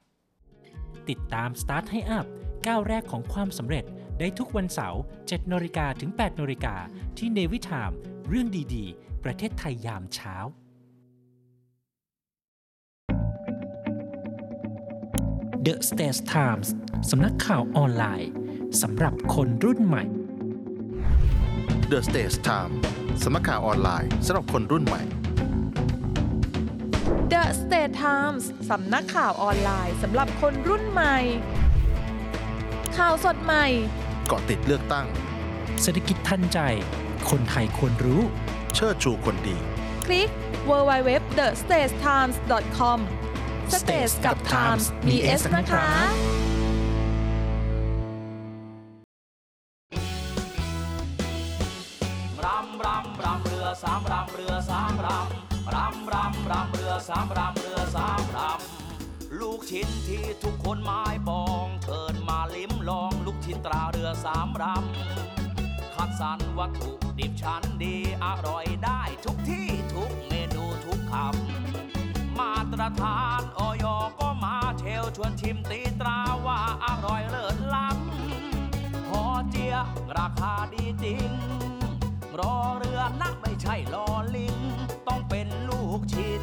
ติดตาม Start ให้อัพก้าวแรกของความสำเร็จได้ทุกวันเสาร์7นาฬิกาถึง8นาฬิกาที่เนวิทามเรื่องดีๆ ประเทศไทยยามเช้า The States Times สำนักข่าวออนไลน์สำหรับคนรุ่นใหม่ The Stage Time สำนักข่าวออนไลน์สำหรับคนรุ่นใหม่ The State State Times สำนักข่าวออนไลน์สำหรับคนรุ่นใหม่ ข่าวสดใหม่ เกาะติดเลือกตั้ง เศรษฐกิจทันใจ คนไทยควรรู้ เชิดชูคนดี คลิก www.statetimes.com States กับ Times มี S นะคะ รำรำรำเรือสามรำเรือสามรำรำรำรำเรือสามรำ ชิ้นที่ทุกคนหมายปองเชิญมาลิ้มลองลูกชิ้นตราเรือสามรำคัดสรรวัตถุดิบชั้นดีอร่อยได้ทุกที่ทุกเมนูทุกคำมาตรฐานออยก็มาเชลชวนชิมตีตราว่าอร่อยเลิศล้ำหอเจียราคาดีจริง รอเรือนะไม่ใช่ลอลิง ต้องเป็นลูกชิ้น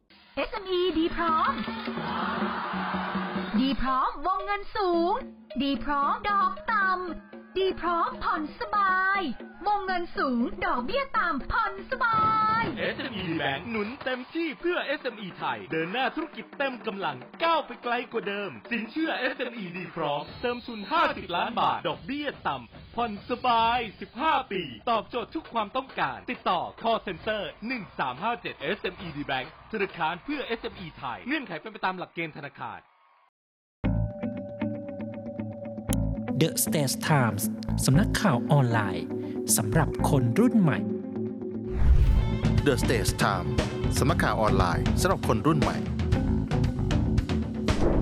SME ดีพร้อม ดีพร้อมวงเงินสูง ดีพร้อมดอกต่ำ ดีพร้อมผ่อนสบาย วงเงินสูง ดอกเบี้ยต่ำผ่อนสบาย SME Bank หนุนเต็มที่เพื่อ SME ไทย เดินหน้าธุรกิจเต็มกำลังก้าวไปไกลกว่าเดิม สินเชื่อ SME ดีพร้อม เติมทุน 50 ล้านบาท ดอกเบี้ยต่ำ ผ่อนสบาย 15 ปี ตอบโจทย์ทุกความต้องการ ติดต่อ call center 1357 SME D Bank ธนาคารเพื่อ SME ไทย เงื่อนไขเป็นไปตามหลักเกณฑ์ธนาคาร The States Times สำนักข่าวออนไลน์สำหรับคนรุ่นใหม่ The Stage Time สำนักข่าวออนไลน์สำหรับคนรุ่นใหม่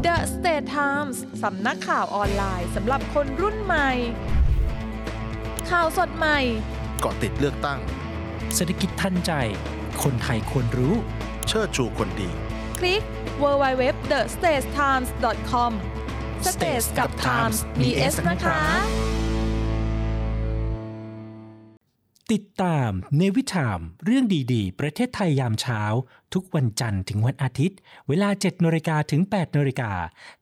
The State Times สำนักข่าวออนไลน์สำหรับคนรุ่นใหม่ ข่าวสดใหม่ เกาะติดเลือกตั้ง เศรษฐกิจทันใจ คนไทยควรรู้ เชิดชูคนดี คลิก www.statetimes.com States กับ Times มี S นะคะ ติดตามเนวิทามเรื่องดีๆ ประเทศไทยยามเช้า ทุกวันจันทร์ถึงวันอาทิตย์ เวลา 7นาฬิกาถึง8นาฬิกา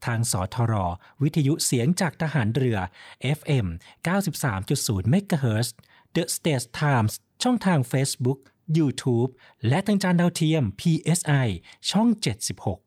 ทางสทร วิทยุเสียงจากทหารเรือ FM 93.0 MHz The States Times ช่องทาง Facebook YouTube และทางจานดาวเทียม PSI ช่อง 76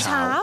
เ